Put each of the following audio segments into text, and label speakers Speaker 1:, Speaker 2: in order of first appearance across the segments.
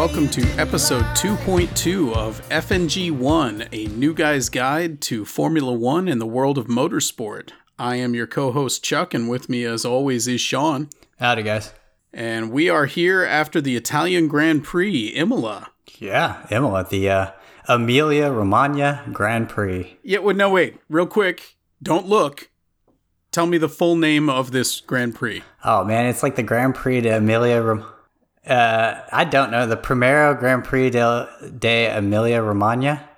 Speaker 1: welcome to episode 2.2 of FNG1, a new guy's guide to Formula One and the world of motorsport. I am your co host, Chuck, and with me, as always, is Sean.
Speaker 2: Howdy, guys.
Speaker 1: And we are here after the Italian Grand Prix, Imola.
Speaker 2: Yeah, Imola, the uh, Emilia Romagna Grand Prix.
Speaker 1: Yeah, well, no, wait, real quick. Don't look. Tell me the full name of this Grand Prix.
Speaker 2: Oh, man, it's like the Grand Prix de Emilia Rom- uh, I don't know. The Primero Grand Prix de, de Emilia Romagna?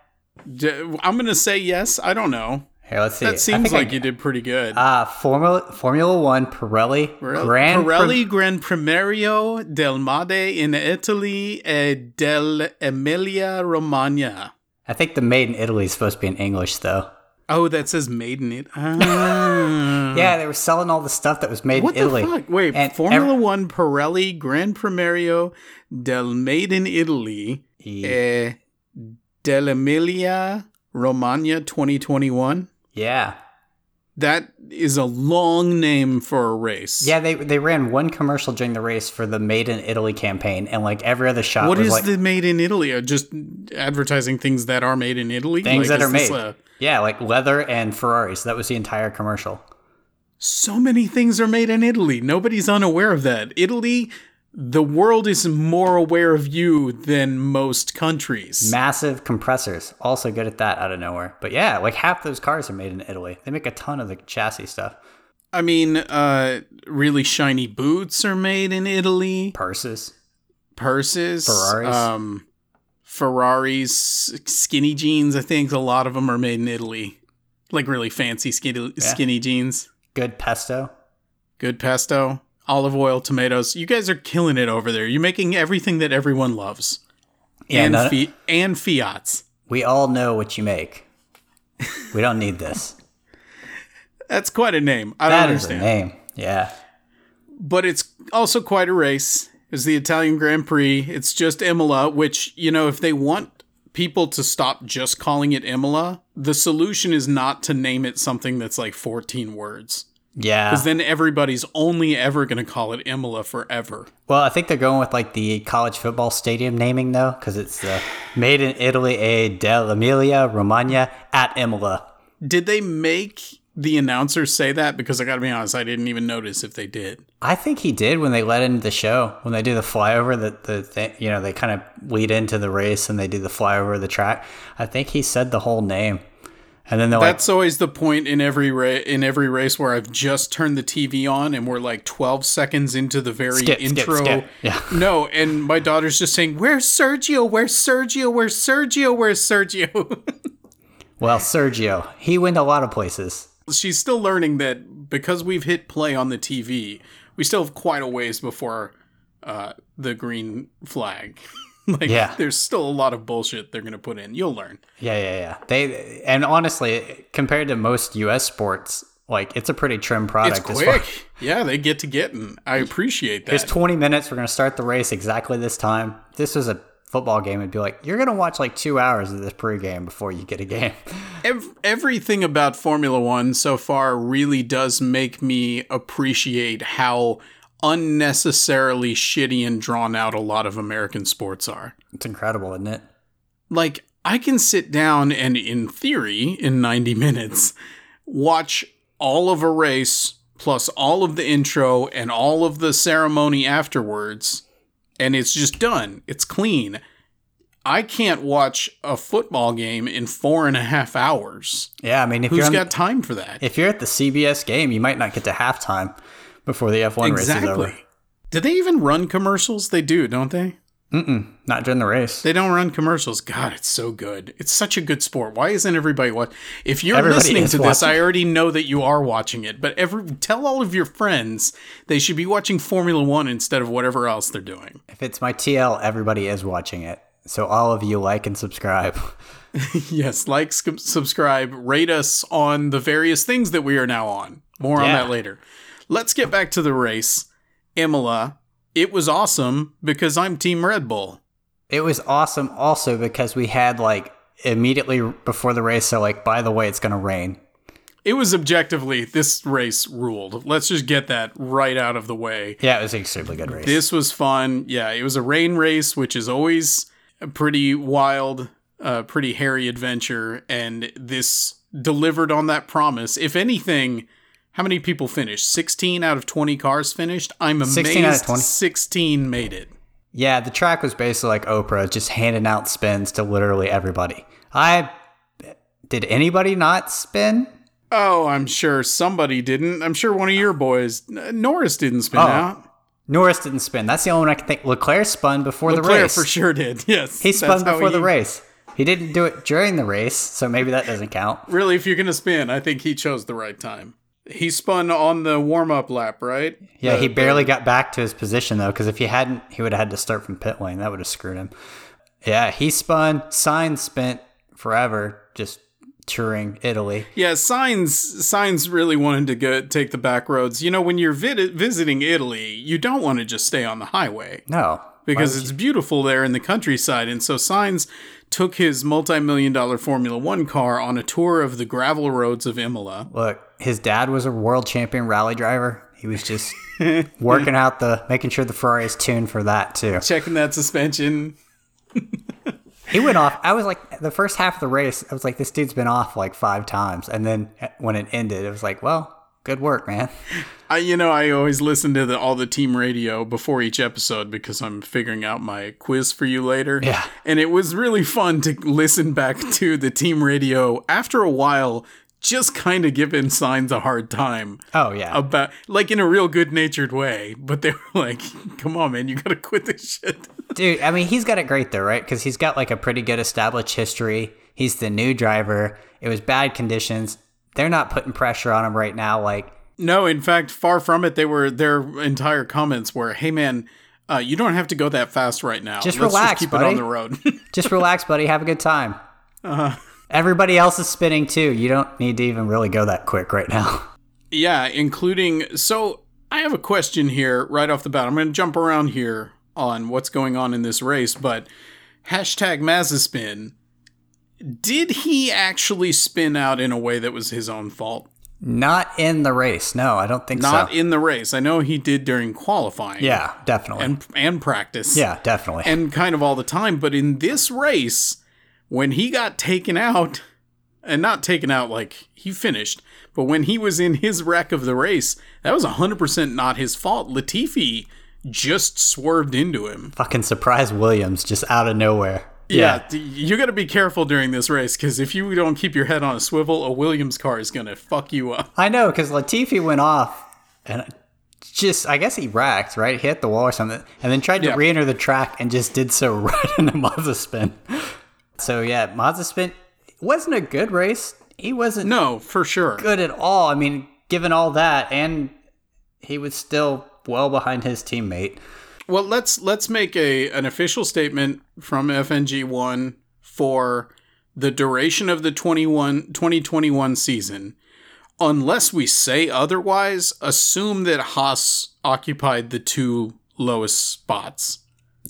Speaker 1: D- I'm to say yes. I don't know.
Speaker 2: Here, let's see.
Speaker 1: That seems
Speaker 2: think I-
Speaker 1: like you did pretty good.
Speaker 2: Uh, Formula Formula One Pirelli Grand
Speaker 1: Pirelli Gran Primario del Made in Italy e del Emilia Romagna.
Speaker 2: I think the Made in Italy is supposed to be in English, though.
Speaker 1: Oh, that says made in it. Ah.
Speaker 2: Yeah, they were selling all the stuff that was made
Speaker 1: What
Speaker 2: in
Speaker 1: the
Speaker 2: Italy.
Speaker 1: fuck? Wait,
Speaker 2: And
Speaker 1: Formula One Pirelli Gran Primario del Made in Italy e del Emilia Romagna 2021.
Speaker 2: yeah.
Speaker 1: That is a long name for a race.
Speaker 2: Yeah, they they ran one commercial during the race for the Made in Italy campaign, and like every other shot
Speaker 1: What is
Speaker 2: like
Speaker 1: the made in Italy? Just advertising things that are made in Italy?
Speaker 2: things
Speaker 1: Like,
Speaker 2: that are made.
Speaker 1: a-
Speaker 2: yeah, like leather and Ferraris. That was the entire commercial.
Speaker 1: so many things are made in Italy. Nobody's unaware of that. Italy, the world is more aware of you than most countries.
Speaker 2: Massive compressors, also good at that out of nowhere. But yeah, like half those cars are made in Italy. They make a ton of the chassis stuff.
Speaker 1: I mean, uh, really shiny boots are made in Italy.
Speaker 2: Purses.
Speaker 1: Purses,
Speaker 2: Ferraris.
Speaker 1: um, Ferraris, skinny jeans. I think a lot of them are made in Italy. Like really fancy skinny skinny jeans.
Speaker 2: Good pesto.
Speaker 1: Good pesto, olive oil, tomatoes. You guys are killing it over there. You're making everything that everyone loves.
Speaker 2: Yeah,
Speaker 1: and fi- and Fiats.
Speaker 2: We all know what you make. We don't need this.
Speaker 1: That's quite a name. I don't
Speaker 2: That is a
Speaker 1: understand.
Speaker 2: name. Yeah.
Speaker 1: But it's also quite a race. It's the Italian Grand Prix. It's just Imola, which, you know, if they want people to stop just calling it Imola, the solution is not to name it something that's like 14 words.
Speaker 2: Yeah.
Speaker 1: Because then everybody's only ever going to call it Imola forever.
Speaker 2: Well, I think they're going with like the college football stadium naming though, because it's the made in Italy eh, a del Emilia Romagna at Imola.
Speaker 1: Did they make the announcers say that? Because I got to be honest, I didn't even notice if they did.
Speaker 2: I think he did when they let into the show when they do the flyover. That the thing, you know they kind of lead into the race and they do the flyover of the track. I think he said the whole name, and then they're
Speaker 1: That's always the point in every ra- in every race where I've just turned the TV on and we're like 12 seconds into the very
Speaker 2: Skip, skip,
Speaker 1: intro.
Speaker 2: skip. Yeah.
Speaker 1: No, and my daughter's just saying, "Where's Sergio? Where's Sergio? Where's Sergio? Where's Sergio?"
Speaker 2: well, Sergio, he went a lot of places.
Speaker 1: She's still learning that because we've hit play on the TV, we still have quite a ways before uh, the green flag. like,
Speaker 2: Yeah.
Speaker 1: there's still a lot of bullshit they're gonna put in. You'll learn.
Speaker 2: Yeah, yeah, yeah. They and honestly, compared to most U.S. sports, like it's a pretty trim product.
Speaker 1: It's quick. Yeah, they get to getting. I appreciate that.
Speaker 2: It's 20 minutes. We're going to start the race exactly this time. This was a football game, it'd be like, you're going to watch like two hours of this pregame before you get a game.
Speaker 1: Ev- everything about Formula One so far really does make me appreciate how unnecessarily shitty and drawn out a lot of American sports are.
Speaker 2: It's incredible, isn't it?
Speaker 1: Like, I can sit down and, in theory, in 90 minutes, watch all of a race plus all of the intro and all of the ceremony afterwards, and it's just done. It's clean. I can't watch a football game in four and a half hours.
Speaker 2: Yeah, I mean, if
Speaker 1: Who's
Speaker 2: you're on-
Speaker 1: got time for that?
Speaker 2: if you're at the CBS game, you might not get to halftime before the F1 race is over.
Speaker 1: Exactly. Do they even run commercials? They do, don't they?
Speaker 2: Mm-mm, not during the race.
Speaker 1: They don't run commercials. God, it's so good. It's such a good sport. Why isn't everybody watching? If you're
Speaker 2: Everybody
Speaker 1: listening
Speaker 2: is
Speaker 1: to this. I already know that you are watching it. But every tell all of your friends they should be watching Formula One instead of whatever else they're doing.
Speaker 2: If it's my TL, everybody is watching it. So all of you like and subscribe.
Speaker 1: yes, like, sc- subscribe, rate us on the various things that we are now on. More on that later. Let's get back to the race. Imola, it was awesome because I'm Team Red Bull.
Speaker 2: It was awesome also because we had like immediately before the race, so like, by the way, it's going to rain.
Speaker 1: it was objectively this race ruled. Let's just get that right out of the way.
Speaker 2: Yeah, it was an extremely good race.
Speaker 1: This was fun. Yeah, it was a rain race, which is always a pretty wild, uh, pretty hairy adventure, and this delivered on that promise. If anything, how many people finished? 16 out of 20 cars finished? I'm amazed
Speaker 2: 16 out of 20?
Speaker 1: 16 made it.
Speaker 2: yeah, the track was basically like Oprah, just handing out spins to literally everybody. I did anybody not spin?
Speaker 1: Oh, I'm sure somebody didn't. I'm sure one of your boys, Norris, didn't spin oh. out.
Speaker 2: Norris didn't spin. That's the only one I can think. Leclerc spun before the
Speaker 1: Leclerc
Speaker 2: race.
Speaker 1: for sure did. Yes,
Speaker 2: He spun before the race. He didn't do it during the race, so maybe that doesn't count.
Speaker 1: Really, if you're gonna spin, I think he chose the right time. He spun on the warm up lap, right?
Speaker 2: Yeah,
Speaker 1: The-
Speaker 2: he barely got back to his position though, because if he hadn't, he would have had to start from pit lane. That would have screwed him. Yeah, he spun. Sainz spent forever just touring Italy.
Speaker 1: Yeah, Sainz Sainz really wanted to go take the back roads. You know, when you're vid- visiting Italy, you don't want to just stay on the highway
Speaker 2: No,
Speaker 1: because it's beautiful there in the countryside. And so Sainz took his multi-million dollar Formula 1 car on a tour of the gravel roads of Imola.
Speaker 2: look, his dad was a world champion rally driver. He was just working out the, making sure the Ferrari is tuned for that too.
Speaker 1: Checking that suspension.
Speaker 2: He went off. I was like, the first half of the race, I was like, this dude's been off like five times. And then eh, when it ended, it was like, well, good work, man.
Speaker 1: I you know, I always listen to the, all the team radio before each episode because I'm figuring out my quiz for you later.
Speaker 2: Yeah.
Speaker 1: And it was really fun to listen back to the team radio after a while just kind of giving Sainz a hard time
Speaker 2: Oh, yeah.
Speaker 1: about like in a real good natured way but they were like come on man you gotta quit this shit
Speaker 2: Dude, I mean, he's got it great though, right? Because he's got like a pretty good established history. He's the new driver. It was bad conditions. They're not putting pressure on him right now. Like,
Speaker 1: no in fact far from it they were their entire comments were hey man uh, you don't have to go that fast right now
Speaker 2: Just
Speaker 1: Let's
Speaker 2: relax,
Speaker 1: just keep
Speaker 2: buddy."
Speaker 1: it on the road
Speaker 2: just relax, buddy. Have a good time.
Speaker 1: Uh-huh.
Speaker 2: Everybody else is spinning too. You don't need to even really go that quick right now.
Speaker 1: Yeah, including. So I have a question here right off the bat. I'm going to jump around here on what's going on in this race, but hashtag Mazaspin. Did he actually spin out in a way that was his own fault?
Speaker 2: Not in the race. No, I don't think so.
Speaker 1: Not
Speaker 2: so.
Speaker 1: in the race. I know he did during qualifying.
Speaker 2: yeah, definitely.
Speaker 1: And and practice.
Speaker 2: yeah, definitely.
Speaker 1: And kind of all the time, but in this race when he got taken out and not taken out like he finished, but when he was in his wreck of the race, that was 100% not his fault. Latifi just swerved into him.
Speaker 2: Fucking surprise Williams just out of nowhere.
Speaker 1: Yeah, d you got to be careful during this race because if you don't keep your head on a swivel, a Williams car is going to fuck you up.
Speaker 2: I know because Latifi went off and just I guess he racked right, hit the wall or something, and then tried to
Speaker 1: Yeah.
Speaker 2: re-enter the track and just did so right into Mazda spin. So yeah, Mazda spin wasn't a good race. He wasn't
Speaker 1: No, for sure.
Speaker 2: good at all. I mean, given all that, and he was still well behind his teammate.
Speaker 1: Well, let's let's make a an official statement from FNG1 for the duration of the 21 2021 season. Unless we say otherwise, assume that Haas occupied the two lowest spots.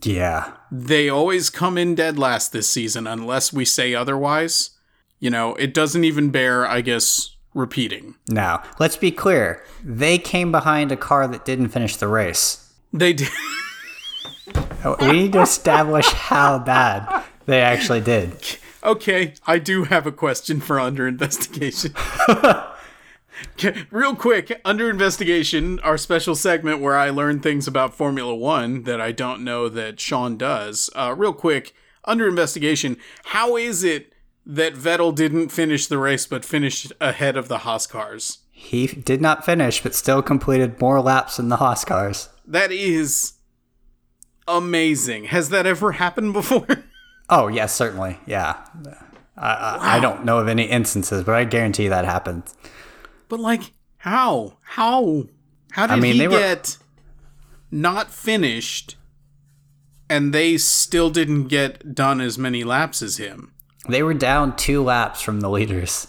Speaker 2: Yeah,
Speaker 1: They always come in dead last this season unless we say otherwise. You know, it doesn't even bear, I guess, repeating.
Speaker 2: Now, let's be clear. They came behind a car that didn't finish the race.
Speaker 1: They did.
Speaker 2: Oh, we need to establish how bad they actually did.
Speaker 1: Okay, I do have a question for under investigation. Real quick, under investigation, our special segment where I learn things about Formula One that I don't know that Sean does. Uh, real quick, under investigation, how is it that Vettel didn't finish the race but finished ahead of the Haas cars?
Speaker 2: He did not finish, but still completed more laps than the Haas cars.
Speaker 1: That is amazing. Has that ever happened before?
Speaker 2: Oh, yes, certainly. Yeah. I, I, I don't know of any instances, but I guarantee that happens.
Speaker 1: But like, how? How? How did
Speaker 2: mean,
Speaker 1: he
Speaker 2: they were-
Speaker 1: get not finished, and they still didn't get done as many laps as him?
Speaker 2: They were down two laps from the leaders.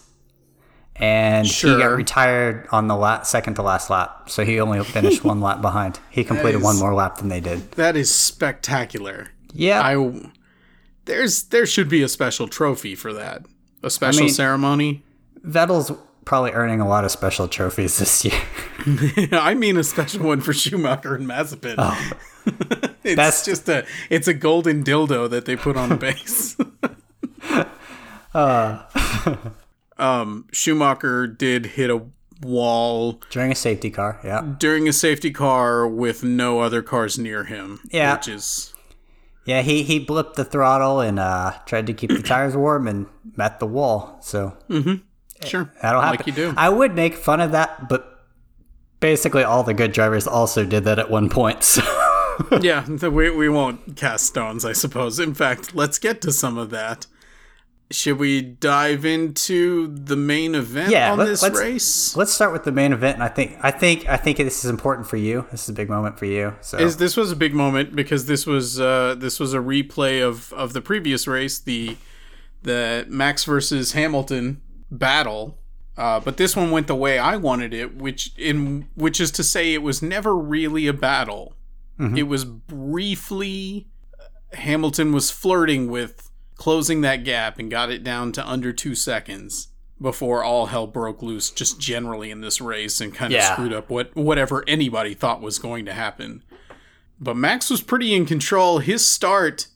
Speaker 2: And he got retired on the la- second to last lap. So he only finished one lap behind. He completed
Speaker 1: is-
Speaker 2: one more lap than they did.
Speaker 1: That is spectacular.
Speaker 2: Yeah.
Speaker 1: I there's there should be a special trophy for that. A special
Speaker 2: mean-
Speaker 1: ceremony.
Speaker 2: Vettel's probably earning a lot of special trophies this year.
Speaker 1: I mean a special one for Schumacher and Mazepin.
Speaker 2: Oh.
Speaker 1: it's
Speaker 2: That's-
Speaker 1: just a it's a golden dildo that they put on the base. um, Schumacher did hit a wall
Speaker 2: During a safety car, yeah.
Speaker 1: during a safety car with no other cars near him.
Speaker 2: Yeah.
Speaker 1: which is
Speaker 2: Yeah, he, he blipped the throttle and uh, tried to keep the tires warm and met the wall. So
Speaker 1: sure
Speaker 2: that'll happen.
Speaker 1: like you do.
Speaker 2: I would make fun of that, but basically all the good drivers also did that at one point. So
Speaker 1: yeah, we we won't cast stones, I suppose. In fact, let's get to some of that. Should we dive into the main event
Speaker 2: Yeah,
Speaker 1: on
Speaker 2: let-
Speaker 1: this
Speaker 2: let's-
Speaker 1: race?
Speaker 2: let's start with the main event. And I think I think I think this is important for you. This is a big moment for you. So
Speaker 1: Is this was a big moment because this was uh, this was a replay of, of the previous race, the the Max versus Hamilton battle. Uh, but this one went the way I wanted it, which in which is to say it was never really a battle. It was briefly Hamilton was flirting with closing that gap and got it down to under two seconds before all hell broke loose just generally in this race and kind of
Speaker 2: Yeah.
Speaker 1: screwed up what whatever anybody thought was going to happen. But Max was pretty in control. His start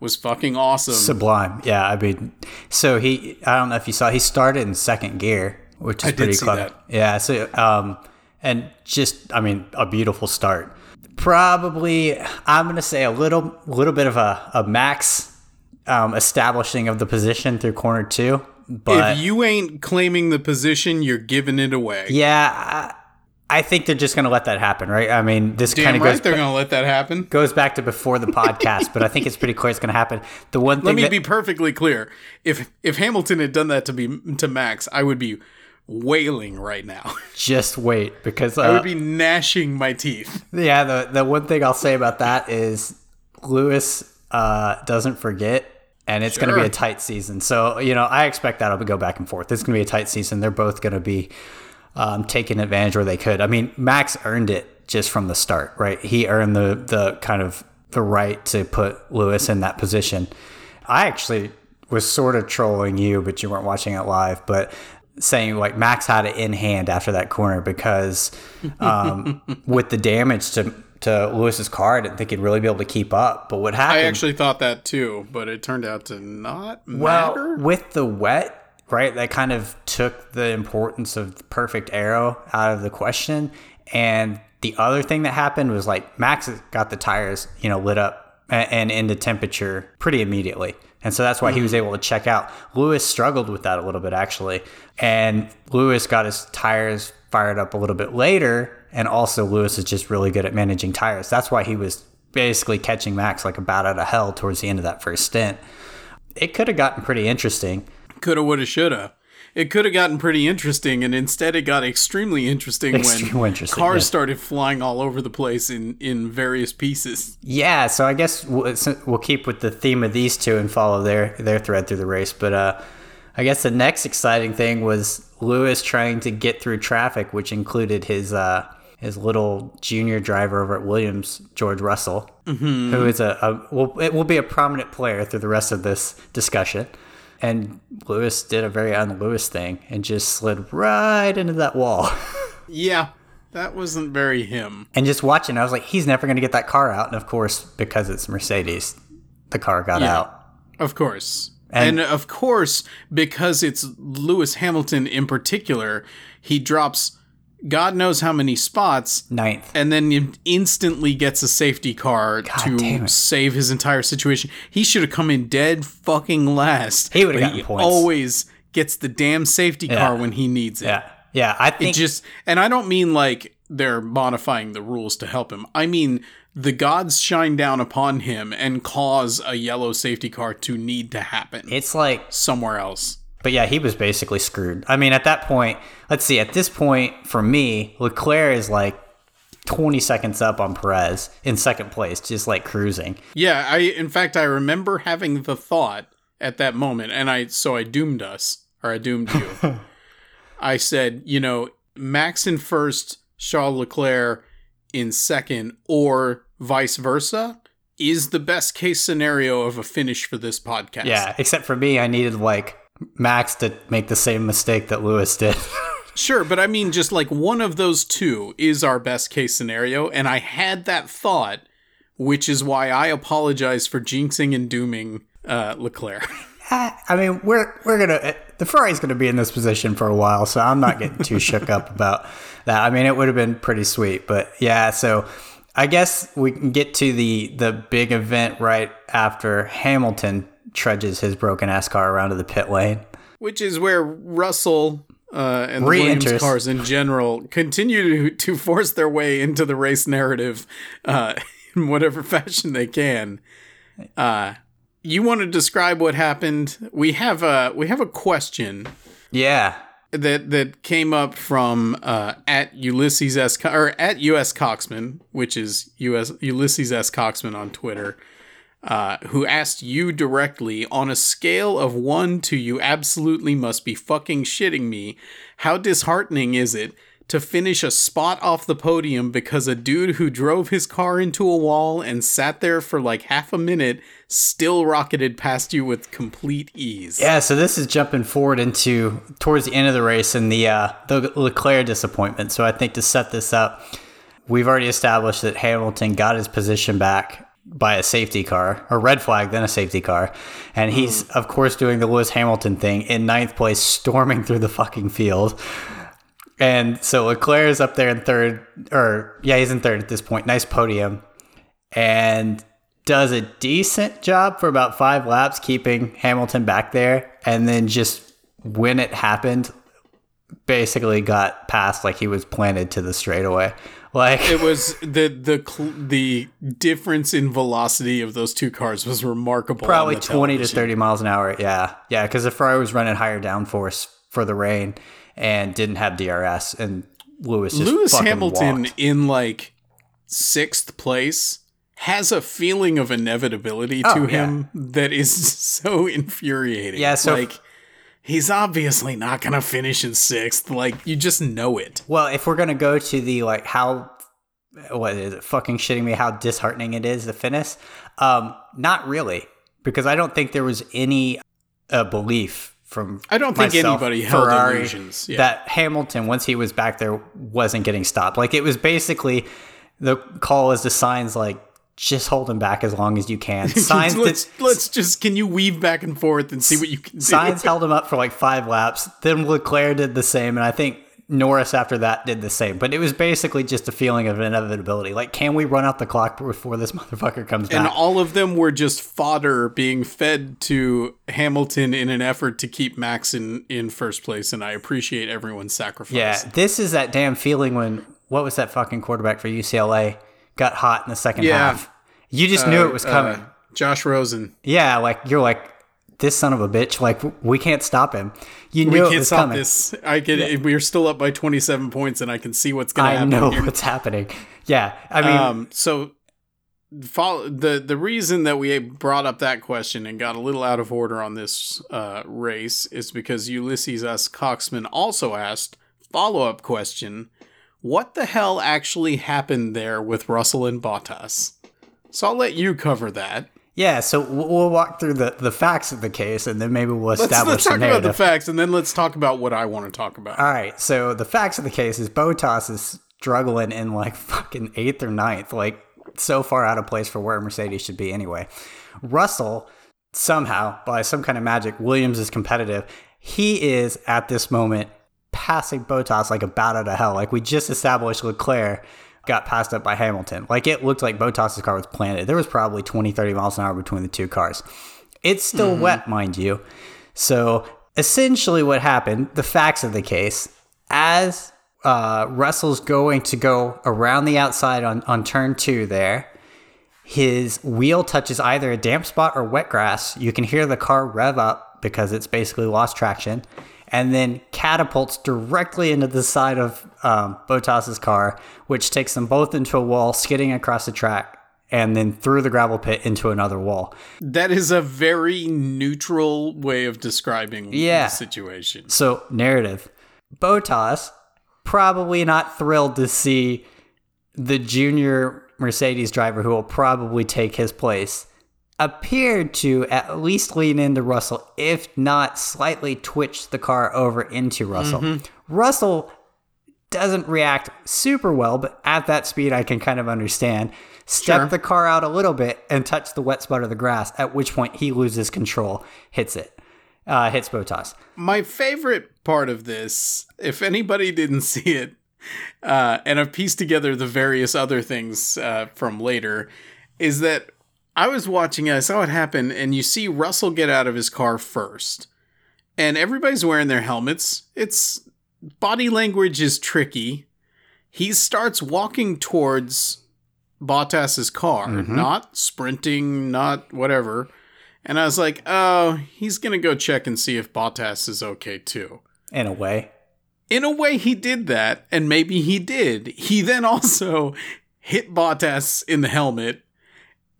Speaker 1: was fucking awesome.
Speaker 2: sublime. Yeah, I mean, so he I don't know if you saw he started in second gear, which is
Speaker 1: I
Speaker 2: pretty clever. Yeah, so um, and just I mean a beautiful start. Probably I'm gonna say a little little bit of a, a max um, establishing of the position through corner two, but
Speaker 1: if you ain't claiming the position, you're giving it away.
Speaker 2: yeah. I, think they're just going to let that happen, right? I mean, this kind of
Speaker 1: right
Speaker 2: goes
Speaker 1: they're gonna let that happen.
Speaker 2: goes back to before the podcast, but I think it's pretty clear it's going to happen. The one
Speaker 1: Let
Speaker 2: thing
Speaker 1: me
Speaker 2: that,
Speaker 1: be perfectly clear. If if Hamilton had done that to be to Max, I would be wailing right now.
Speaker 2: just wait because uh,
Speaker 1: I would be gnashing my teeth.
Speaker 2: Yeah, the the one thing I'll say about that is Lewis uh, doesn't forget, and it's going to be a tight season. So you know, I expect that'll go back and forth. It's going to be a tight season. They're both going to be um, taking advantage where they could. I mean, Max earned it just from the start, right? He earned the the kind of the right to put Lewis in that position. I actually was sort of trolling you, but you weren't watching it live, but saying like Max had it in hand after that corner because um, with the damage to to Lewis's car, I didn't think he'd really be able to keep up. But what happened?
Speaker 1: I actually thought that too, but it turned out to not
Speaker 2: well,
Speaker 1: matter.
Speaker 2: with the wet, right? That kind of took the importance of the perfect aero out of the question. And the other thing that happened was like Max got the tires, you know, lit up and into temperature pretty immediately. And so that's why he mm-hmm. was able to check out. Lewis struggled with that a little bit actually. And Lewis got his tires fired up a little bit later. And also Lewis is just really good at managing tires. That's why he was basically catching Max like a bat out of hell towards the end of that first stint it could have gotten pretty interesting.
Speaker 1: Coulda, woulda, shoulda. It could have gotten pretty interesting, and instead it got extremely interesting
Speaker 2: Extremely
Speaker 1: when
Speaker 2: interesting,
Speaker 1: cars
Speaker 2: yeah.
Speaker 1: started flying all over the place in in various pieces.
Speaker 2: Yeah, so I guess we'll, we'll keep with the theme of these two and follow their their thread through the race. But uh, I guess the next exciting thing was Lewis trying to get through traffic, which included his uh, his little junior driver over at Williams, George Russell, who is a, a will it will be a prominent player through the rest of this discussion. And Lewis did a very un-Lewis thing and just slid right into that wall.
Speaker 1: Yeah, that wasn't very him.
Speaker 2: And just watching, I was like, he's never going to get that car out. And of course, because it's Mercedes, the car got
Speaker 1: Yeah.
Speaker 2: out.
Speaker 1: Of course. And,
Speaker 2: And-
Speaker 1: of course, because it's Lewis Hamilton in particular, he drops God knows how many spots
Speaker 2: Ninth.
Speaker 1: and then in- instantly gets a safety car
Speaker 2: damn
Speaker 1: to save his entire situation. He should have come in dead fucking last.
Speaker 2: He would've
Speaker 1: but
Speaker 2: gotten points.
Speaker 1: always gets the damn safety car when he needs it.
Speaker 2: Yeah. Yeah. I
Speaker 1: It
Speaker 2: think
Speaker 1: just and I don't mean like they're modifying the rules to help him. I mean the gods shine down upon him and cause a yellow safety car to need to happen
Speaker 2: it's like,
Speaker 1: somewhere else.
Speaker 2: But yeah, he was basically screwed. I mean, at that point, let's see, at this point, for me, Leclerc is like 20 seconds up on Perez in second place, just like cruising.
Speaker 1: Yeah, I in fact I remember having the thought at that moment and I so I doomed us or I doomed you. I said, you know, Max in first, Charles Leclerc in second or vice versa is the best case scenario of a finish for this podcast.
Speaker 2: Yeah. Except for me, I needed like Max to make the same mistake that Lewis did.
Speaker 1: Sure, but I mean, just like one of those two is our best case scenario, and I had that thought, which is why I apologize for jinxing and dooming uh, Leclerc.
Speaker 2: I mean, we're we're gonna the Ferrari's gonna be in this position for a while, so I'm not getting too shook up about that. I mean, it would have been pretty sweet, but yeah. So I guess we can get to the the big event right after Hamilton trudges his broken ass car around to the pit lane,
Speaker 1: which is where Russell uh, and the
Speaker 2: Re-enters.
Speaker 1: Williams cars in general continue to, to force their way into the race narrative uh, in whatever fashion they can. Uh, you want to describe what happened? We have a we have a question
Speaker 2: Yeah.
Speaker 1: that that came up from uh, at Ulysses S or at US Coxman, which is US Ulysses S Coxman on Twitter, uh, who asked you directly on a scale of one to you absolutely must be fucking shitting me. How disheartening is it? To finish a spot off the podium because a dude who drove his car into a wall and sat there for like half a minute still rocketed past you with complete ease.
Speaker 2: Yeah, so this is jumping forward into towards the end of the race and the uh, the Leclerc disappointment. So I think to set this up, we've already established that Hamilton got his position back by a safety car, or red flag, then a safety car, and he's hmm. of course doing the Lewis Hamilton thing in ninth place, storming through the fucking field. And so Leclerc is up there in third, or yeah, he's in third at this point. Nice podium, and does a decent job for about five laps, keeping Hamilton back there, and then just when it happened, basically got past like he was planted to the straightaway. Like
Speaker 1: it was the the cl- the difference in velocity of those two cars was remarkable.
Speaker 2: probably
Speaker 1: the
Speaker 2: 20 to 30 miles an hour. Yeah. Yeah. Because the Ferrari was running higher downforce for the rain and didn't have DRS. And Lewis just
Speaker 1: Lewis Hamilton
Speaker 2: walked.
Speaker 1: in like sixth place has a feeling of inevitability
Speaker 2: Oh,
Speaker 1: to
Speaker 2: yeah.
Speaker 1: him that is so infuriating.
Speaker 2: Yeah, so-
Speaker 1: like he's obviously not gonna finish in sixth. Like you just know it.
Speaker 2: Well, if we're gonna go to the like how what is it fucking shitting me how disheartening it is to finish, um, not really because I don't think there was any uh, belief from
Speaker 1: I don't think
Speaker 2: myself,
Speaker 1: anybody held
Speaker 2: Ferrari,
Speaker 1: illusions, yeah.
Speaker 2: that Hamilton once he was back there wasn't getting stopped. Like it was basically the call was the Sainz like just hold him back as long as you can. Sainz
Speaker 1: let's let's just can you weave back and forth and see what you can do.
Speaker 2: Sainz held him up for like five laps. Then Leclerc did the same, and I think Norris after that did the same. But it was basically just a feeling of inevitability. Like, can we run out the clock before this motherfucker comes
Speaker 1: And
Speaker 2: back?
Speaker 1: all of them were just fodder being fed to Hamilton in an effort to keep Max in, in first place, and I appreciate everyone's sacrifice.
Speaker 2: yeah, this is that damn feeling when what was that fucking quarterback for UCLA got hot in the second
Speaker 1: Yeah.
Speaker 2: half. You just knew it was coming.
Speaker 1: Uh, Josh Rosen.
Speaker 2: yeah, like you're like this son of a bitch. Like we can't stop him. You
Speaker 1: We
Speaker 2: knew it
Speaker 1: can't
Speaker 2: was
Speaker 1: stop
Speaker 2: coming.
Speaker 1: this. I can. We're still up by 27 points, and I can see what's going to
Speaker 2: I know
Speaker 1: here.
Speaker 2: what's happening. Yeah, I mean,
Speaker 1: Um, so follow, the the reason that we brought up that question and got a little out of order on this uh, race is because Ulysses S. Coxman also asked follow up question: What the hell actually happened there with Russell and Bottas? So I'll let you cover that.
Speaker 2: yeah. So we'll walk through the the facts of the case, and then maybe we'll
Speaker 1: Let's, let's
Speaker 2: the
Speaker 1: talk about the facts, and then let's talk about what I want to talk about.
Speaker 2: All right. So the facts of the case is Bottas is struggling in like fucking eighth or ninth, like so far out of place for where Mercedes should be anyway. Russell, somehow, by some kind of magic, Williams is competitive. He is at this moment passing Bottas like a bat out of hell. Like we just established Leclerc got passed up by Hamilton. Like it looked like Bottas's car was planted. There was probably 20, 30 miles an hour between the two cars. It's still wet, mind you. So essentially, what happened, the facts of the case, as uh, Russell's going to go around the outside on, on turn two there, his wheel touches either a damp spot or wet grass. You can hear the car rev up because it's basically lost traction, and then catapults directly into the side of um, Bottas's car, which takes them both into a wall, skidding across the track, and then through the gravel pit into another wall.
Speaker 1: That is a very neutral way of describing
Speaker 2: Yeah.
Speaker 1: the situation.
Speaker 2: So, narrative. Bottas, probably not thrilled to see the junior Mercedes driver who will probably take his place appeared to at least lean into Russell, if not slightly twitch the car over into Russell. Russell doesn't react super well, but at that speed, I can kind of understand. Step
Speaker 1: Sure.
Speaker 2: the car out a little bit and touch the wet spot of the grass, at which point he loses control, hits it, uh, hits Bottas.
Speaker 1: My favorite part of this, if anybody didn't see it, uh, and I've pieced together the various other things uh, from later, is that I was watching, it, I saw it happen, and you see Russell get out of his car first. And everybody's wearing their helmets. It's body language is tricky. He starts walking towards Bottas's car, mm-hmm. not sprinting, not whatever. And I was like, oh, he's going to go check and see if Bottas is okay too.
Speaker 2: In a way,
Speaker 1: In a way, he did that, and maybe he did. He then also hit Bottas in the helmet,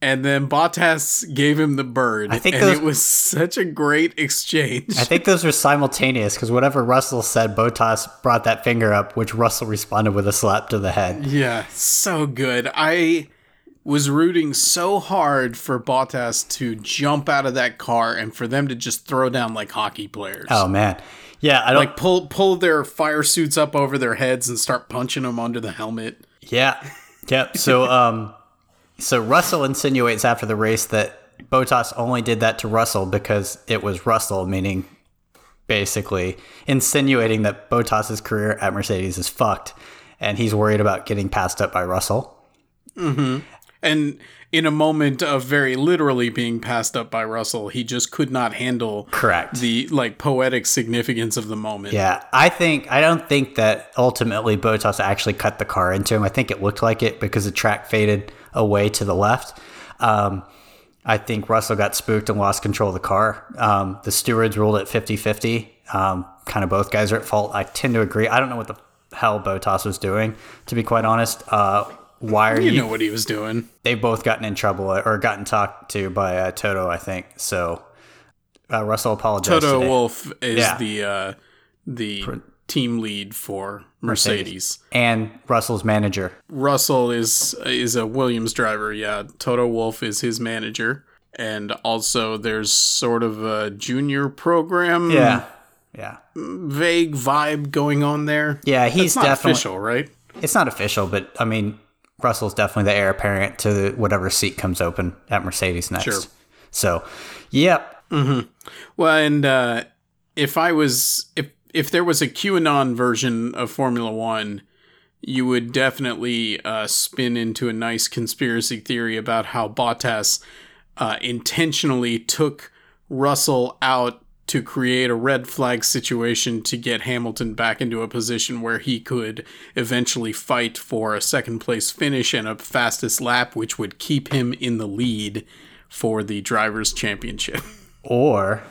Speaker 1: and then Bottas gave him the bird.
Speaker 2: I think
Speaker 1: and
Speaker 2: those-
Speaker 1: it was such a great exchange.
Speaker 2: I think those were simultaneous because whatever Russell said, Bottas brought that finger up, which Russell responded with a slap to the head.
Speaker 1: Yeah, so good. I was rooting so hard for Bottas to jump out of that car and for them to just throw down like hockey players.
Speaker 2: Oh man, yeah, I don't.
Speaker 1: Like pull pull their fire suits up over their heads and start punching them under the helmet.
Speaker 2: Yeah. Yep. So um so Russell insinuates after the race that Bottas only did that to Russell because it was Russell, meaning basically insinuating that Bottas's career at Mercedes is fucked and he's worried about getting passed up by Russell. Mm-hmm.
Speaker 1: And in a moment of very literally being passed up by Russell, he just could not handle
Speaker 2: Correct.
Speaker 1: the like poetic significance of the moment.
Speaker 2: Yeah, I think I don't think that ultimately Bottas actually cut the car into him. I think it looked like it because the track faded away to the left. Um, I think Russell got spooked and lost control of the car. Um, the stewards ruled it 50 50. Um, kind of both guys are at fault. I tend to agree. I don't know what the hell Bottas was doing, to be quite honest. Uh, why are
Speaker 1: You
Speaker 2: you?
Speaker 1: know what he was doing.
Speaker 2: They've both gotten in trouble or gotten talked to by uh, Toto, I think. So uh, Russell apologized.
Speaker 1: Toto
Speaker 2: today.
Speaker 1: Wolff is
Speaker 2: Yeah.
Speaker 1: the uh, the team lead for Mercedes.
Speaker 2: and Russell's manager.
Speaker 1: Russell is is a Williams driver. Yeah, Toto Wolff is his manager, and also there's sort of a junior program.
Speaker 2: Yeah. Yeah.
Speaker 1: vague vibe going on there.
Speaker 2: Yeah, he's definitely
Speaker 1: official, right?
Speaker 2: It's not official, but I mean, Russell's definitely the heir apparent to whatever seat comes open at Mercedes next.
Speaker 1: Sure.
Speaker 2: So, yep.
Speaker 1: Well, and uh, if I was if if there was a QAnon version of Formula One, you would definitely uh, spin into a nice conspiracy theory about how Bottas uh, intentionally took Russell out to create a red flag situation to get Hamilton back into a position where he could eventually fight for a second place finish and a fastest lap, which would keep him in the lead for the drivers' championship.
Speaker 2: Or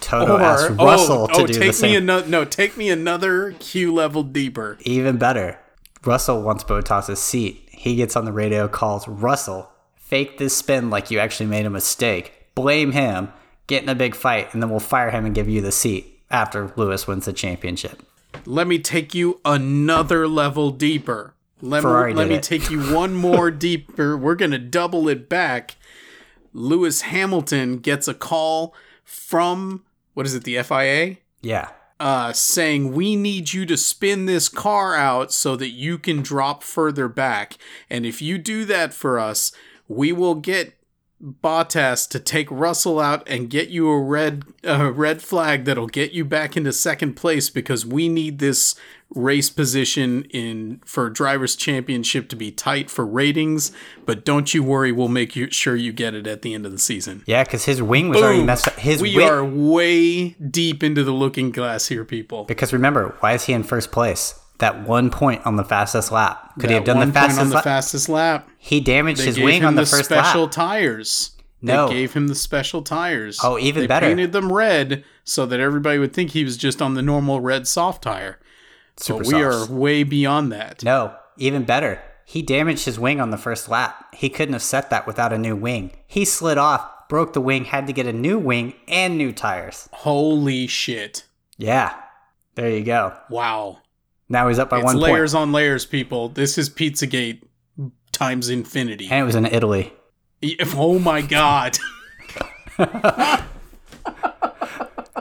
Speaker 2: Toto asked oh, Russell to
Speaker 1: oh,
Speaker 2: do
Speaker 1: take
Speaker 2: the
Speaker 1: me
Speaker 2: same.
Speaker 1: another no, take me another Q level deeper.
Speaker 2: Even better. Russell wants Bottas's seat. He gets on the radio, calls Russell, fake this spin like you actually made a mistake, blame him, get in a big fight, and then we'll fire him and give you the seat after Lewis wins the championship.
Speaker 1: Let me take you another level deeper. Let,
Speaker 2: Ferrari
Speaker 1: me, let me
Speaker 2: it.
Speaker 1: take you one more deeper. We're gonna double it back. Lewis Hamilton gets a call from what is it, the FIA?
Speaker 2: Yeah.
Speaker 1: uh, saying we need you to spin this car out so that you can drop further back. And if you do that for us, we will get Bottas to take Russell out and get you a red uh, red flag that'll get you back into second place because we need this race position in for drivers championship to be tight for ratings but don't you worry we'll make you sure you get it at the end of the season
Speaker 2: Yeah, because his wing was already messed up. His
Speaker 1: we
Speaker 2: wing,
Speaker 1: are way deep into the looking glass here, people.
Speaker 2: Because remember, why is he in first place? That one point on the fastest lap. Could he have done
Speaker 1: one
Speaker 2: the fastest
Speaker 1: on the
Speaker 2: lap?
Speaker 1: fastest lap?
Speaker 2: he damaged
Speaker 1: They
Speaker 2: his wing on the,
Speaker 1: the
Speaker 2: first
Speaker 1: special
Speaker 2: lap.
Speaker 1: tires.
Speaker 2: No.
Speaker 1: They gave him the special tires.
Speaker 2: Oh, even
Speaker 1: they
Speaker 2: better.
Speaker 1: painted them red so that everybody would think he was just on the normal red soft tire.
Speaker 2: Super
Speaker 1: but we
Speaker 2: softs.
Speaker 1: are way beyond that.
Speaker 2: No, even better. He damaged his wing on the first lap. He couldn't have set that without a new wing. He slid off, broke the wing, had to get a new wing and new tires.
Speaker 1: Holy shit.
Speaker 2: Yeah. There you go.
Speaker 1: Wow.
Speaker 2: Now he's up by
Speaker 1: It's
Speaker 2: one
Speaker 1: layers
Speaker 2: point.
Speaker 1: on layers, people. This is Pizzagate times infinity.
Speaker 2: And it was in Italy.
Speaker 1: If, oh my god.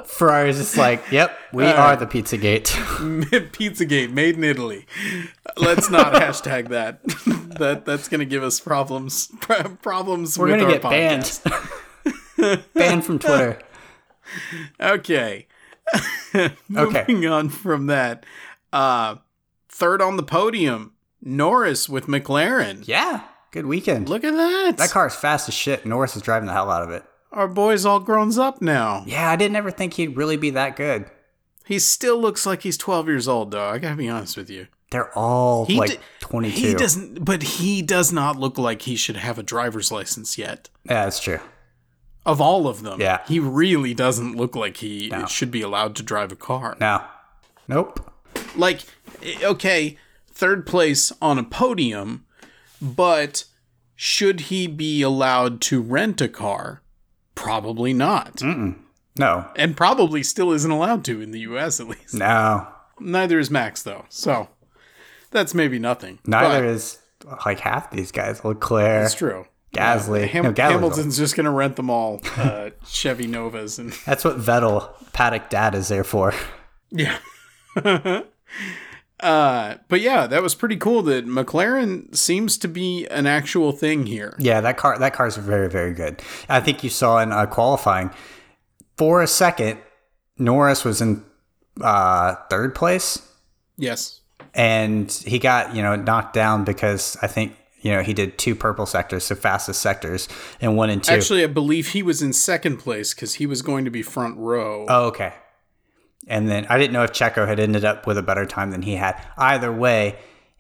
Speaker 2: Ferrari's just like, yep, we are the Pizzagate.
Speaker 1: Pizzagate made in Italy. Let's not hashtag that. that that's gonna give us problems. Problems
Speaker 2: We're gonna get
Speaker 1: podcast.
Speaker 2: banned. banned from Twitter.
Speaker 1: Okay.
Speaker 2: Okay.
Speaker 1: Moving on from that. Uh third on the podium, Norris with McLaren.
Speaker 2: Yeah. Good weekend.
Speaker 1: Look at that.
Speaker 2: that car's fast as shit. Norris is driving the hell out of it.
Speaker 1: Our boy's all grown up now.
Speaker 2: Yeah, I didn't ever think he'd really be that good.
Speaker 1: He still looks like he's 12 years old, though. I gotta be honest with you.
Speaker 2: They're all
Speaker 1: He
Speaker 2: like
Speaker 1: d-
Speaker 2: 22.
Speaker 1: He doesn't, but he does not look like he should have a driver's license yet.
Speaker 2: Yeah, that's true.
Speaker 1: Of all of them,
Speaker 2: Yeah.
Speaker 1: he really doesn't look like he
Speaker 2: No.
Speaker 1: should be allowed to drive a car.
Speaker 2: No. Nope.
Speaker 1: Like, okay, third place on a podium, but should he be allowed to rent a car? Probably not.
Speaker 2: No.
Speaker 1: And probably still isn't allowed to in the US at least.
Speaker 2: No.
Speaker 1: Neither is Max, though. So that's maybe nothing.
Speaker 2: Neither
Speaker 1: But
Speaker 2: is like half these guys. Leclerc,
Speaker 1: It's true.
Speaker 2: Gasly.
Speaker 1: Ham-
Speaker 2: no,
Speaker 1: Hamilton's just going to rent them all uh, Chevy Novas. and
Speaker 2: That's what Vettel, Paddock Dad is there for.
Speaker 1: Yeah. uh, but yeah, that was pretty cool that McLaren seems to be an actual thing here.
Speaker 2: Yeah, that car that car's very very good. I think you saw in uh, qualifying for a second, Norris was in uh, third place,
Speaker 1: Yes.
Speaker 2: and he got you know knocked down because I think you know he did two purple sectors, so fastest sectors, and one and two.
Speaker 1: Actually, I believe he was in second place because he was going to be front row.
Speaker 2: oh, okay. And then I didn't know if Checo had ended up with a better time than he had. Either way,